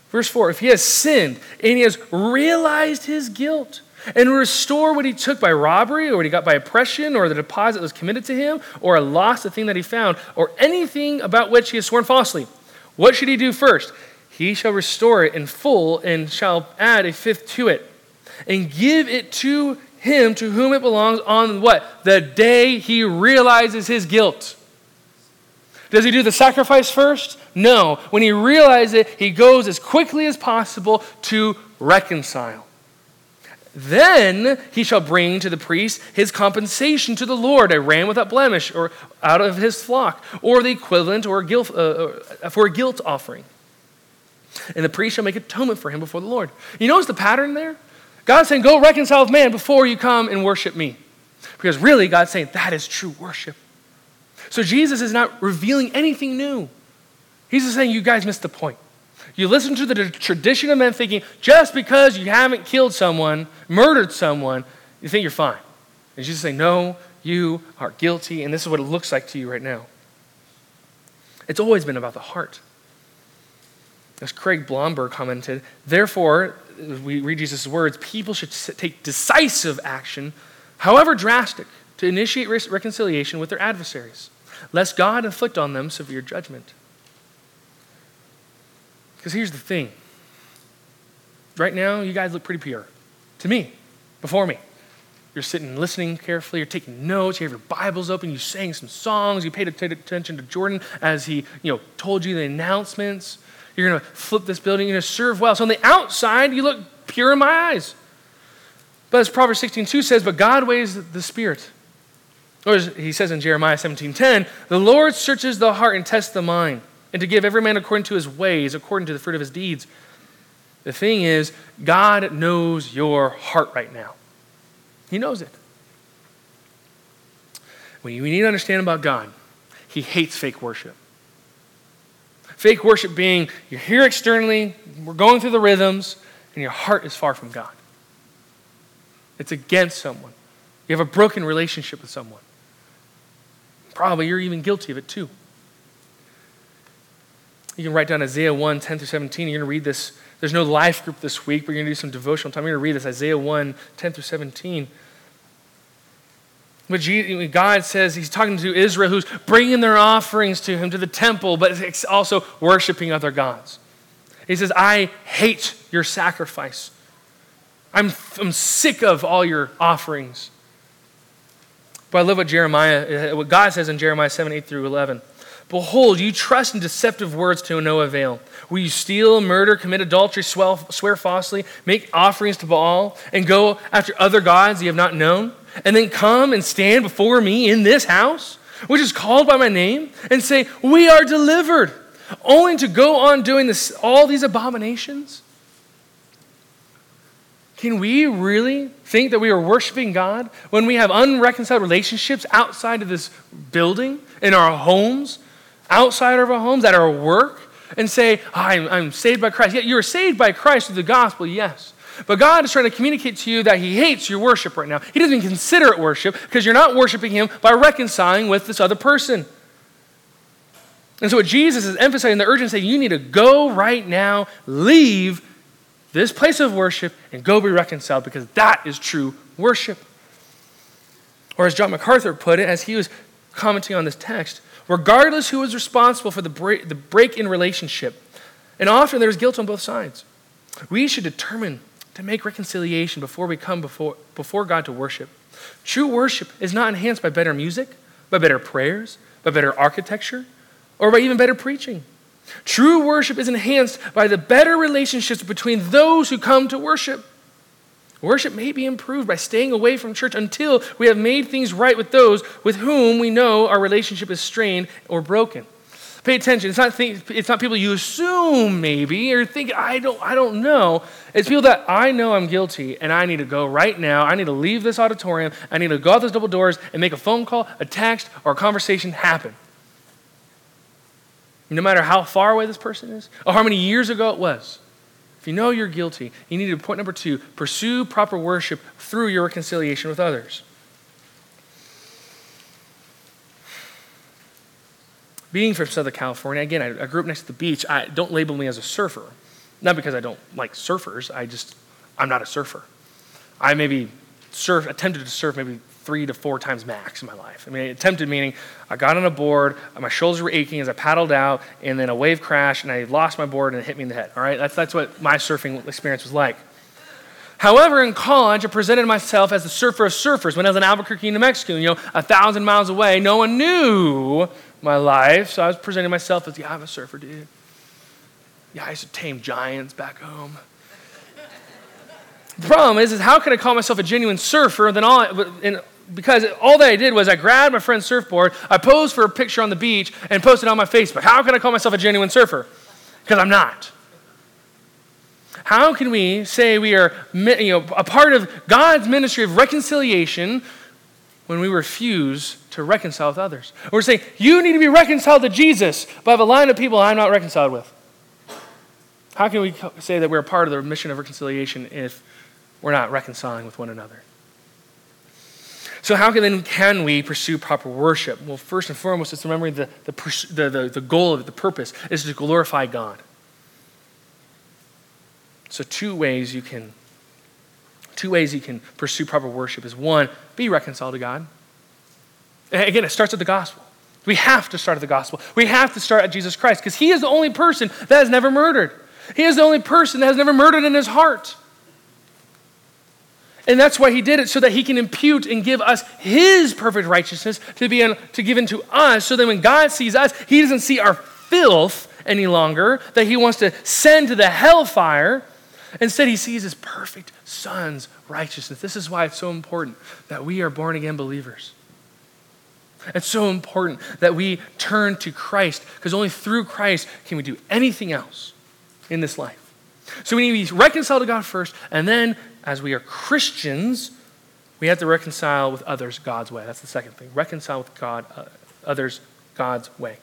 S1: Verse 4 If he has sinned and he has realized his guilt, and restore what he took by robbery or what he got by oppression or the deposit that was committed to him or a loss, the thing that he found or anything about which he has sworn falsely. What should he do first? He shall restore it in full and shall add a fifth to it and give it to him to whom it belongs on what? The day he realizes his guilt. Does he do the sacrifice first? No. When he realizes it, he goes as quickly as possible to reconcile. Then he shall bring to the priest his compensation to the Lord, a ram without blemish, or out of his flock, or the equivalent or guilt, uh, uh, for a guilt offering. And the priest shall make atonement for him before the Lord. You notice the pattern there? God's saying, Go reconcile with man before you come and worship me. Because really, God's saying that is true worship. So Jesus is not revealing anything new. He's just saying, You guys missed the point. You listen to the tradition of men thinking just because you haven't killed someone, murdered someone, you think you're fine. And Jesus saying, No, you are guilty, and this is what it looks like to you right now. It's always been about the heart. As Craig Blomberg commented, therefore, we read Jesus' words, people should take decisive action, however drastic, to initiate reconciliation with their adversaries, lest God inflict on them severe judgment. Because here's the thing right now, you guys look pretty pure to me, before me. You're sitting listening carefully, you're taking notes, you have your Bibles open, you sang some songs, you paid attention to Jordan as he you know, told you the announcements. You're going to flip this building, you're going to serve well. So on the outside, you look pure in my eyes. But as Proverbs 16:2 says, but God weighs the spirit. Or as he says in Jeremiah 17:10, the Lord searches the heart and tests the mind and to give every man according to his ways, according to the fruit of his deeds. The thing is, God knows your heart right now. He knows it. What you need to understand about God, He hates fake worship. Fake worship being you're here externally, we're going through the rhythms, and your heart is far from God. It's against someone. You have a broken relationship with someone. Probably you're even guilty of it too. You can write down Isaiah 1, 10 through 17. You're going to read this. There's no life group this week, but you're going to do some devotional time. You're going to read this Isaiah 1, 10 through 17. But God says He's talking to Israel who's bringing their offerings to Him to the temple, but also worshiping other gods. He says, I hate your sacrifice. I'm, I'm sick of all your offerings. But I love what Jeremiah, uh, what God says in Jeremiah 7, 8 through 11. Behold, you trust in deceptive words to no avail. Will you steal, murder, commit adultery, swear falsely, make offerings to Baal, and go after other gods you have not known? And then come and stand before me in this house, which is called by my name, and say, We are delivered, only to go on doing this, all these abominations? Can we really think that we are worshiping God when we have unreconciled relationships outside of this building, in our homes, outside of our homes, at our work, and say, I'm, I'm saved by Christ. Yeah, you're saved by Christ through the gospel, yes. But God is trying to communicate to you that He hates your worship right now. He doesn't even consider it worship because you're not worshiping Him by reconciling with this other person. And so, what Jesus is emphasizing the urgency you need to go right now, leave this place of worship, and go be reconciled because that is true worship. Or, as John MacArthur put it, as he was commenting on this text, regardless who is responsible for the break, the break in relationship, and often there's guilt on both sides, we should determine to make reconciliation before we come before, before God to worship. True worship is not enhanced by better music, by better prayers, by better architecture, or by even better preaching. True worship is enhanced by the better relationships between those who come to worship. Worship may be improved by staying away from church until we have made things right with those with whom we know our relationship is strained or broken. Pay attention. It's not, think, it's not people you assume maybe or think, I don't, I don't know. It's people that I know I'm guilty and I need to go right now. I need to leave this auditorium. I need to go out those double doors and make a phone call, a text, or a conversation happen. No matter how far away this person is or how many years ago it was. You know you're guilty, you need to, point number two, pursue proper worship through your reconciliation with others. Being from Southern California, again, I, I grew up next to the beach. I, don't label me as a surfer. Not because I don't like surfers, I just, I'm not a surfer. I maybe surf, attempted to surf maybe three to four times max in my life. I mean, attempted meaning I got on a board, my shoulders were aching as I paddled out, and then a wave crashed, and I lost my board and it hit me in the head. All right, that's, that's what my surfing experience was like. However, in college, I presented myself as the surfer of surfers. When I was in Albuquerque, New Mexico, you know, a thousand miles away, no one knew my life, so I was presenting myself as, yeah, I'm a surfer, dude. Yeah, I used to tame giants back home. The problem is, is how can I call myself a genuine surfer? Then all, and because all that I did was I grabbed my friend's surfboard, I posed for a picture on the beach, and posted on my Facebook. How can I call myself a genuine surfer? Because I'm not. How can we say we are you know, a part of God's ministry of reconciliation when we refuse to reconcile with others? We're saying, you need to be reconciled to Jesus, but I have a line of people I'm not reconciled with. How can we say that we're a part of the mission of reconciliation if we're not reconciling with one another? So, how can, then can we pursue proper worship? Well, first and foremost, it's remembering the, the, the, the, goal of it, the purpose is to glorify God. So, two ways you can two ways you can pursue proper worship is one, be reconciled to God. And again, it starts at the gospel. We have to start at the gospel. We have to start at Jesus Christ because he is the only person that has never murdered. He is the only person that has never murdered in his heart. And that's why he did it, so that he can impute and give us his perfect righteousness to be to give into us, so that when God sees us, he doesn't see our filth any longer, that he wants to send to the hellfire. Instead, he sees his perfect son's righteousness. This is why it's so important that we are born again believers. It's so important that we turn to Christ, because only through Christ can we do anything else in this life. So we need to be reconciled to God first, and then as we are Christians, we have to reconcile with others God's way. That's the second thing. Reconcile with God, uh, others God's way.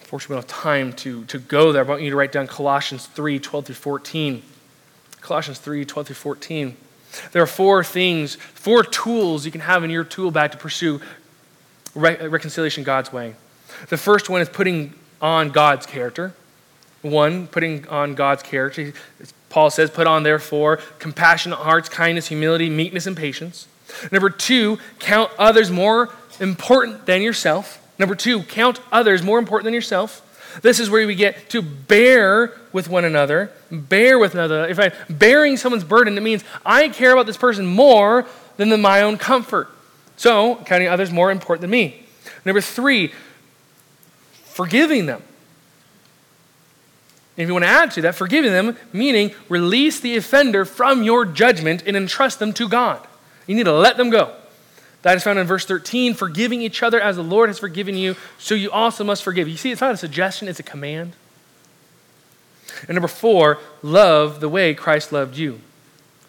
S1: Unfortunately, we don't have time to, to go there. I want you to write down Colossians 3 12 through 14. Colossians 3 12 through 14. There are four things, four tools you can have in your tool bag to pursue re- reconciliation God's way. The first one is putting on God's character. One, putting on God's character. Paul says, put on, therefore, compassionate hearts, kindness, humility, meekness, and patience. Number two, count others more important than yourself. Number two, count others more important than yourself. This is where we get to bear with one another. Bear with another. If I'm bearing someone's burden, it means I care about this person more than the, my own comfort. So, counting others more important than me. Number three, forgiving them. And if you want to add to that, forgiving them, meaning release the offender from your judgment and entrust them to God. You need to let them go. That is found in verse 13 forgiving each other as the Lord has forgiven you, so you also must forgive. You see, it's not a suggestion, it's a command. And number four, love the way Christ loved you.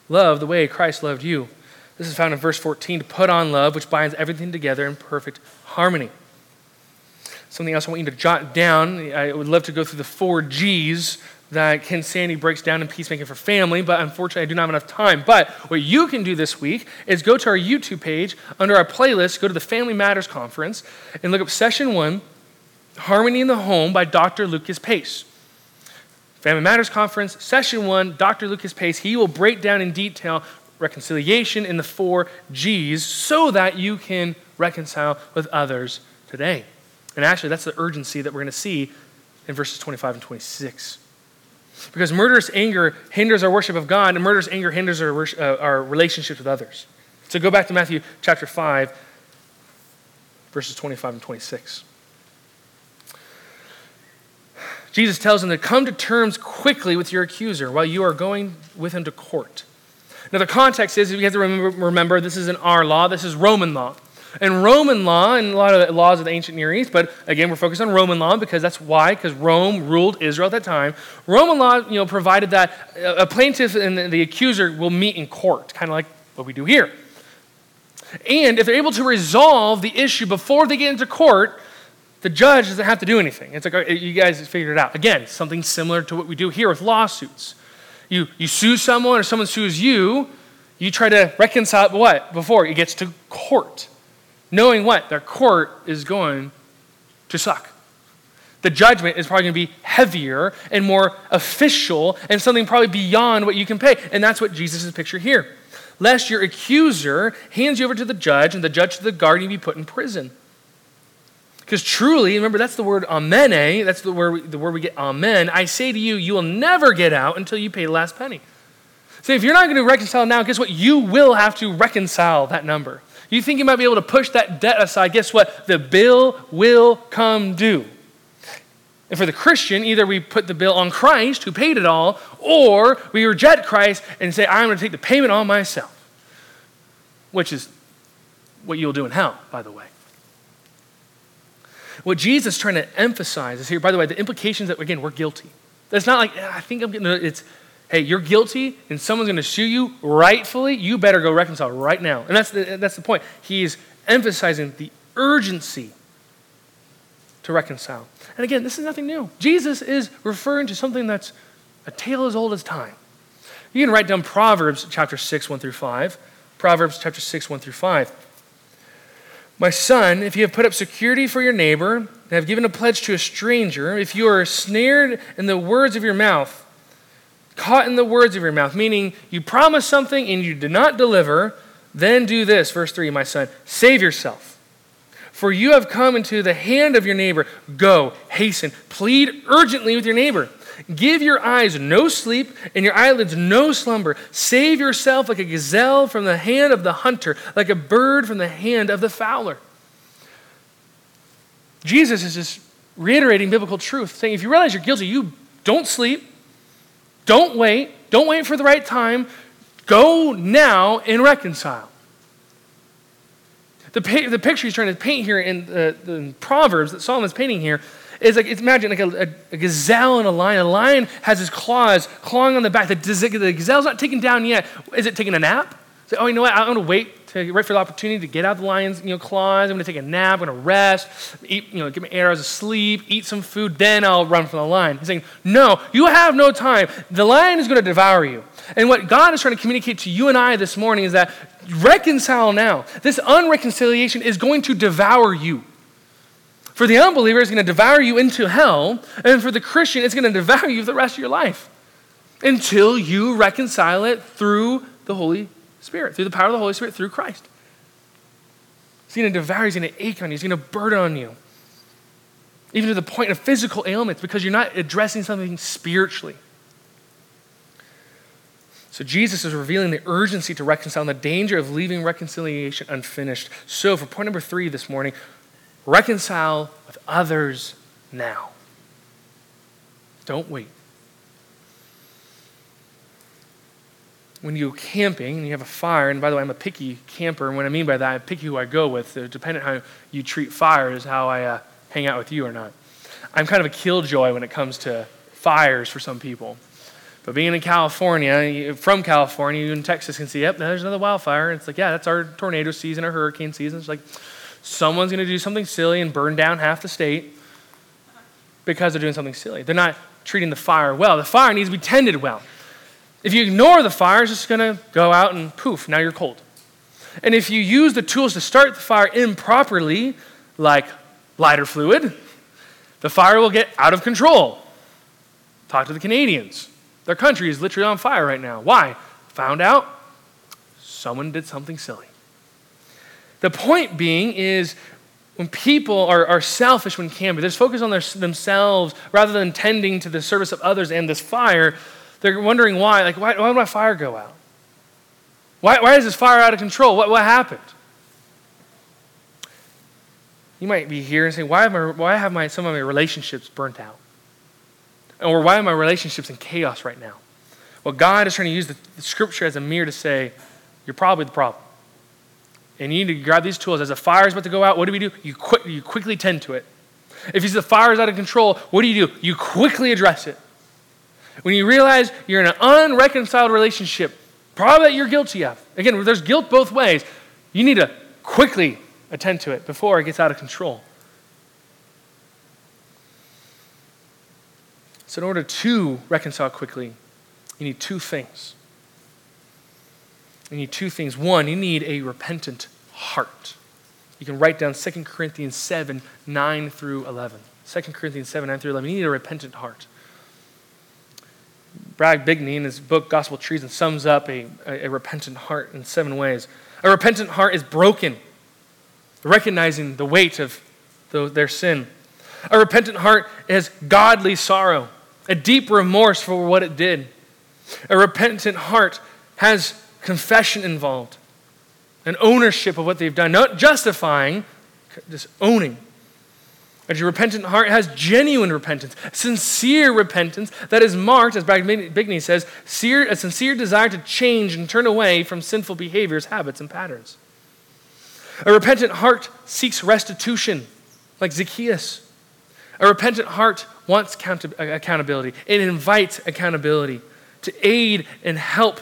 S1: Love the way Christ loved you. This is found in verse 14 to put on love, which binds everything together in perfect harmony. Something else I want you to jot down. I would love to go through the four G's that Ken Sande breaks down in Peacemaking for Family, but unfortunately I do not have enough time. But what you can do this week is go to our YouTube page, under our playlist, go to the Family Matters Conference, and look up Session 1, Harmony in the Home by Dr. Lucas Pace. Family Matters Conference, Session 1, Dr. Lucas Pace. He will break down in detail reconciliation in the four G's so that you can reconcile with others today. And actually, that's the urgency that we're going to see in verses 25 and 26. Because murderous anger hinders our worship of God, and murderous anger hinders our, uh, our relationships with others. So go back to Matthew chapter 5, verses 25 and 26. Jesus tells them to come to terms quickly with your accuser while you are going with him to court. Now, the context is you have to remember, remember this isn't our law, this is Roman law. And Roman law, and a lot of the laws of the ancient Near East, but again, we're focused on Roman law because that's why, because Rome ruled Israel at that time. Roman law, you know, provided that a plaintiff and the accuser will meet in court, kind of like what we do here. And if they're able to resolve the issue before they get into court, the judge doesn't have to do anything. It's like, you guys figured it out. Again, something similar to what we do here with lawsuits. You, you sue someone or someone sues you, you try to reconcile what? Before it gets to court. Knowing what? Their court is going to suck. The judgment is probably going to be heavier and more official and something probably beyond what you can pay. And that's what Jesus is picturing here. Lest your accuser hands you over to the judge and the judge to the guard and you be put in prison. Because truly, remember that's the word amene, eh? that's the word, we, the word we get amen. I say to you, you will never get out until you pay the last penny. So if you're not going to reconcile now, guess what? You will have to reconcile that number. You think you might be able to push that debt aside, guess what? The bill will come due. And for the Christian, either we put the bill on Christ, who paid it all, or we reject Christ and say, I'm going to take the payment on myself, which is what you'll do in hell, by the way. What Jesus is trying to emphasize is here, by the way, the implications that, again, we're guilty. It's not like, ah, I think I'm getting, it's, hey, you're guilty and someone's going to sue you rightfully, you better go reconcile right now. And that's the, that's the point. He's emphasizing the urgency to reconcile. And again, this is nothing new. Jesus is referring to something that's a tale as old as time. You can write down Proverbs chapter 6, 1 through 5. Proverbs chapter 6, 1 through 5. My son, if you have put up security for your neighbor and have given a pledge to a stranger, if you are snared in the words of your mouth, caught in the words of your mouth, meaning you promise something and you did not deliver, then do this. Verse 3, my son, save yourself. For you have come into the hand of your neighbor. Go, hasten, plead urgently with your neighbor. Give your eyes no sleep and your eyelids no slumber. Save yourself like a gazelle from the hand of the hunter, like a bird from the hand of the fowler. Jesus is just reiterating biblical truth, saying if you realize you're guilty, you don't sleep, don't wait, don't wait for the right time. Go now and reconcile. The, the picture he's trying to paint here in the, the Proverbs that Solomon's painting here is like, it's imagine like a, a, a, gazelle and a lion. A lion has his claws clawing on the back. The, the gazelle's not taken down yet. Is it taking a nap? Say, oh, you know what? I'm going to wait to wait for the opportunity to get out the lion's you know, claws. I'm going to take a nap. I'm going to rest, eat, you know, get my arrows of sleep, eat some food. Then I'll run from the lion. He's saying, no, you have no time. The lion is going to devour you. And what God is trying to communicate to you and I this morning is that reconcile now. This unreconciliation is going to devour you. For the unbeliever, it's going to devour you into hell. And for the Christian, it's going to devour you the rest of your life until you reconcile it through the Holy Spirit, through the power of the Holy Spirit, through Christ. He's going to devour, he's going to ache on you, he's going to burden on you. Even to the point of physical ailments because you're not addressing something spiritually. So Jesus is revealing the urgency to reconcile and the danger of leaving reconciliation unfinished. So, for point number three this morning, Reconcile with others now. Don't wait. When you go camping and you have a fire, and by the way, I'm a picky camper, and what I mean by that, I picky who I go with. So depending on how you treat fire is how I uh, hang out with you or not. I'm kind of a killjoy when it comes to fires for some people. But being in California, from California, you in Texas can see, yep, there's another wildfire. It's like, yeah, that's our tornado season, our hurricane season. It's like, someone's going to do something silly and burn down half the state because they're doing something silly. They're not treating the fire well. The fire needs to be tended well. If you ignore the fire, it's just going to go out and poof, now you're cold. And if you use the tools to start the fire improperly, like lighter fluid, the fire will get out of control. Talk to the Canadians. Their country is literally on fire right now. Why? Found out someone did something silly. The point being is when people are, are selfish when can be, they're focused on their, themselves rather than tending to the service of others and this fire, they're wondering why. Like, why, why did my fire go out? Why, why is this fire out of control? What, what happened? You might be here and say, why have, my, why have my, some of my relationships burnt out? Or why are my relationships in chaos right now? Well, God is trying to use the, the scripture as a mirror to say, you're probably the problem. And you need to grab these tools. As a fire is about to go out, what do we do? You, quick, you quickly tend to it. If you see the fire is out of control, what do you do? You quickly address it. When you realize you're in an unreconciled relationship, probably that you're guilty of. Again, there's guilt both ways. You need to quickly attend to it before it gets out of control. So, in order to reconcile quickly, you need two things. You need two things. One, you need a repentant heart. You can write down 2 Corinthians 7 9 through 11. 2 Corinthians 7 9 through 11. You need a repentant heart. Brad Bigney, in his book Gospel Treason, sums up a, a, a repentant heart in seven ways. A repentant heart is broken, recognizing the weight of the, their sin. A repentant heart is godly sorrow, a deep remorse for what it did. A repentant heart has confession involved, an ownership of what they've done, not justifying, just owning. A repentant heart has genuine repentance, sincere repentance that is marked, as Brad Bigney says, a sincere desire to change and turn away from sinful behaviors, habits, and patterns. A repentant heart seeks restitution, like Zacchaeus. A repentant heart wants uh, accountability. It invites accountability to aid and help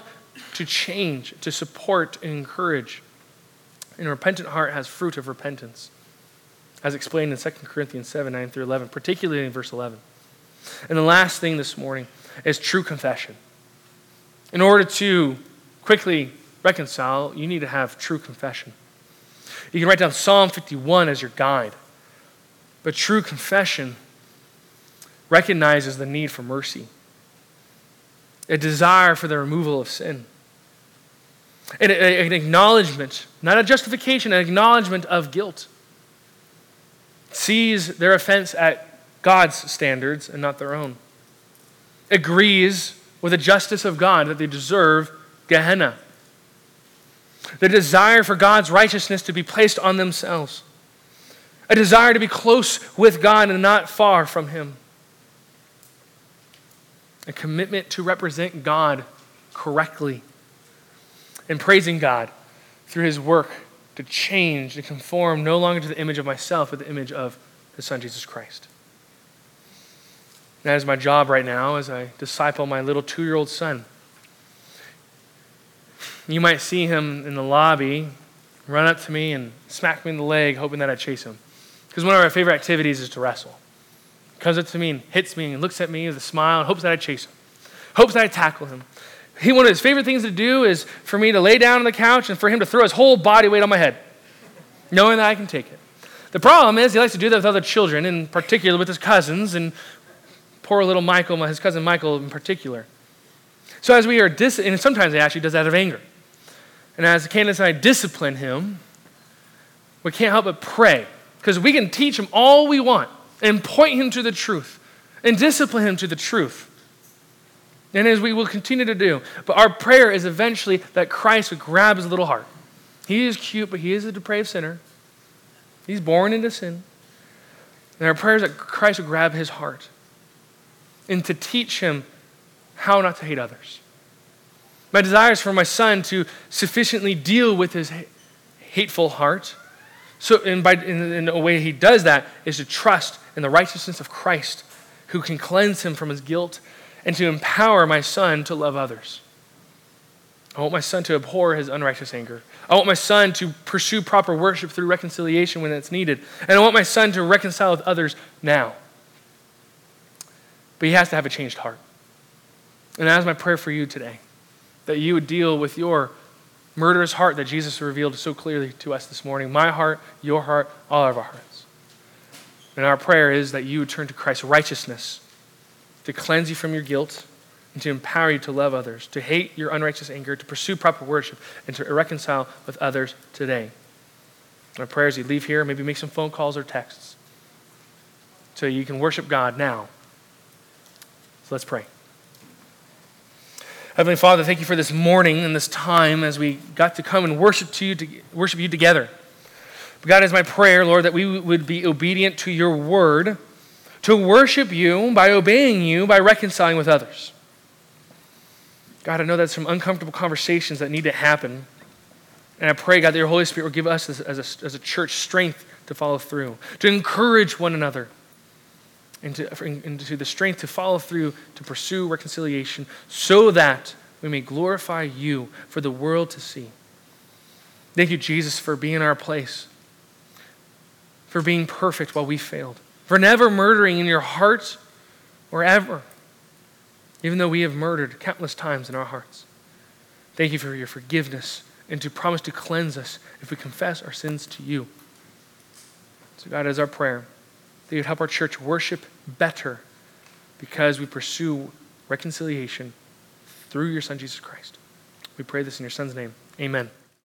S1: to change, to support and encourage. And a repentant heart has fruit of repentance, as explained in 2 Corinthians 7 9 through 11, particularly in verse 11. And the last thing this morning is true confession. In order to quickly reconcile, you need to have true confession. You can write down Psalm 51 as your guide. But true confession recognizes the need for mercy a desire for the removal of sin, an, an acknowledgement, not a justification, an acknowledgement of guilt. Sees their offense at God's standards and not their own. Agrees with the justice of God that they deserve Gehenna. The desire for God's righteousness to be placed on themselves. A desire to be close with God and not far from Him a commitment to represent God correctly, and praising God through his work to change, to conform no longer to the image of myself, but the image of his son, Jesus Christ. That is my job right now as I disciple my little two year old son. You might see him in the lobby run up to me and smack me in the leg, hoping that I'd chase him. Because one of our favorite activities is to wrestle comes up to me and hits me and looks at me with a smile and hopes that I chase him, hopes that I tackle him. He, one of his favorite things to do is for me to lay down on the couch and for him to throw his whole body weight on my head, knowing that I can take it. The problem is he likes to do that with other children, in particular with his cousins, and poor little Michael, his cousin Michael in particular. So as we are, dis- and sometimes he actually does that out of anger. And as Candace and I discipline him, we can't help but pray. Because we can teach him all we want and point him to the truth and discipline him to the truth. And as we will continue to do. But our prayer is eventually that Christ would grab his little heart. He is cute, but he is a depraved sinner. He's born into sin. And our prayer is that Christ would grab his heart and to teach him how not to hate others. My desire is for my son to sufficiently deal with his hateful heart. So, and by, in, in a way he does that is to trust in the righteousness of Christ, who can cleanse him from his guilt, and to empower my son to love others. I want my son to abhor his unrighteous anger. I want my son to pursue proper worship through reconciliation when it's needed. And I want my son to reconcile with others now. But he has to have a changed heart. And that is my prayer for you today that you would deal with your murderous heart that Jesus revealed so clearly to us this morning. My heart, your heart, all of our hearts. And our prayer is that you would turn to Christ's righteousness to cleanse you from your guilt and to empower you to love others, to hate your unrighteous anger, to pursue proper worship, and to reconcile with others today. My prayer is you leave here, maybe make some phone calls or texts so you can worship God now. So let's pray. Heavenly Father, thank you for this morning and this time as we got to come and worship to you to worship you together. But God, is my prayer, Lord, that we would be obedient to your word, to worship you by obeying you, by reconciling with others. God, I know that's some uncomfortable conversations that need to happen. And I pray, God, that your Holy Spirit will give us as, as, a, as a church strength to follow through, to encourage one another, and to, into the strength to follow through, to pursue reconciliation, so that we may glorify you for the world to see. Thank you, Jesus, for being in our place, for being perfect while we failed, for never murdering in your hearts or ever, even though we have murdered countless times in our hearts. Thank you for your forgiveness and to promise to cleanse us if we confess our sins to you. So, God, as our prayer, that you'd help our church worship better because we pursue reconciliation through your Son, Jesus Christ. We pray this in your Son's name. Amen.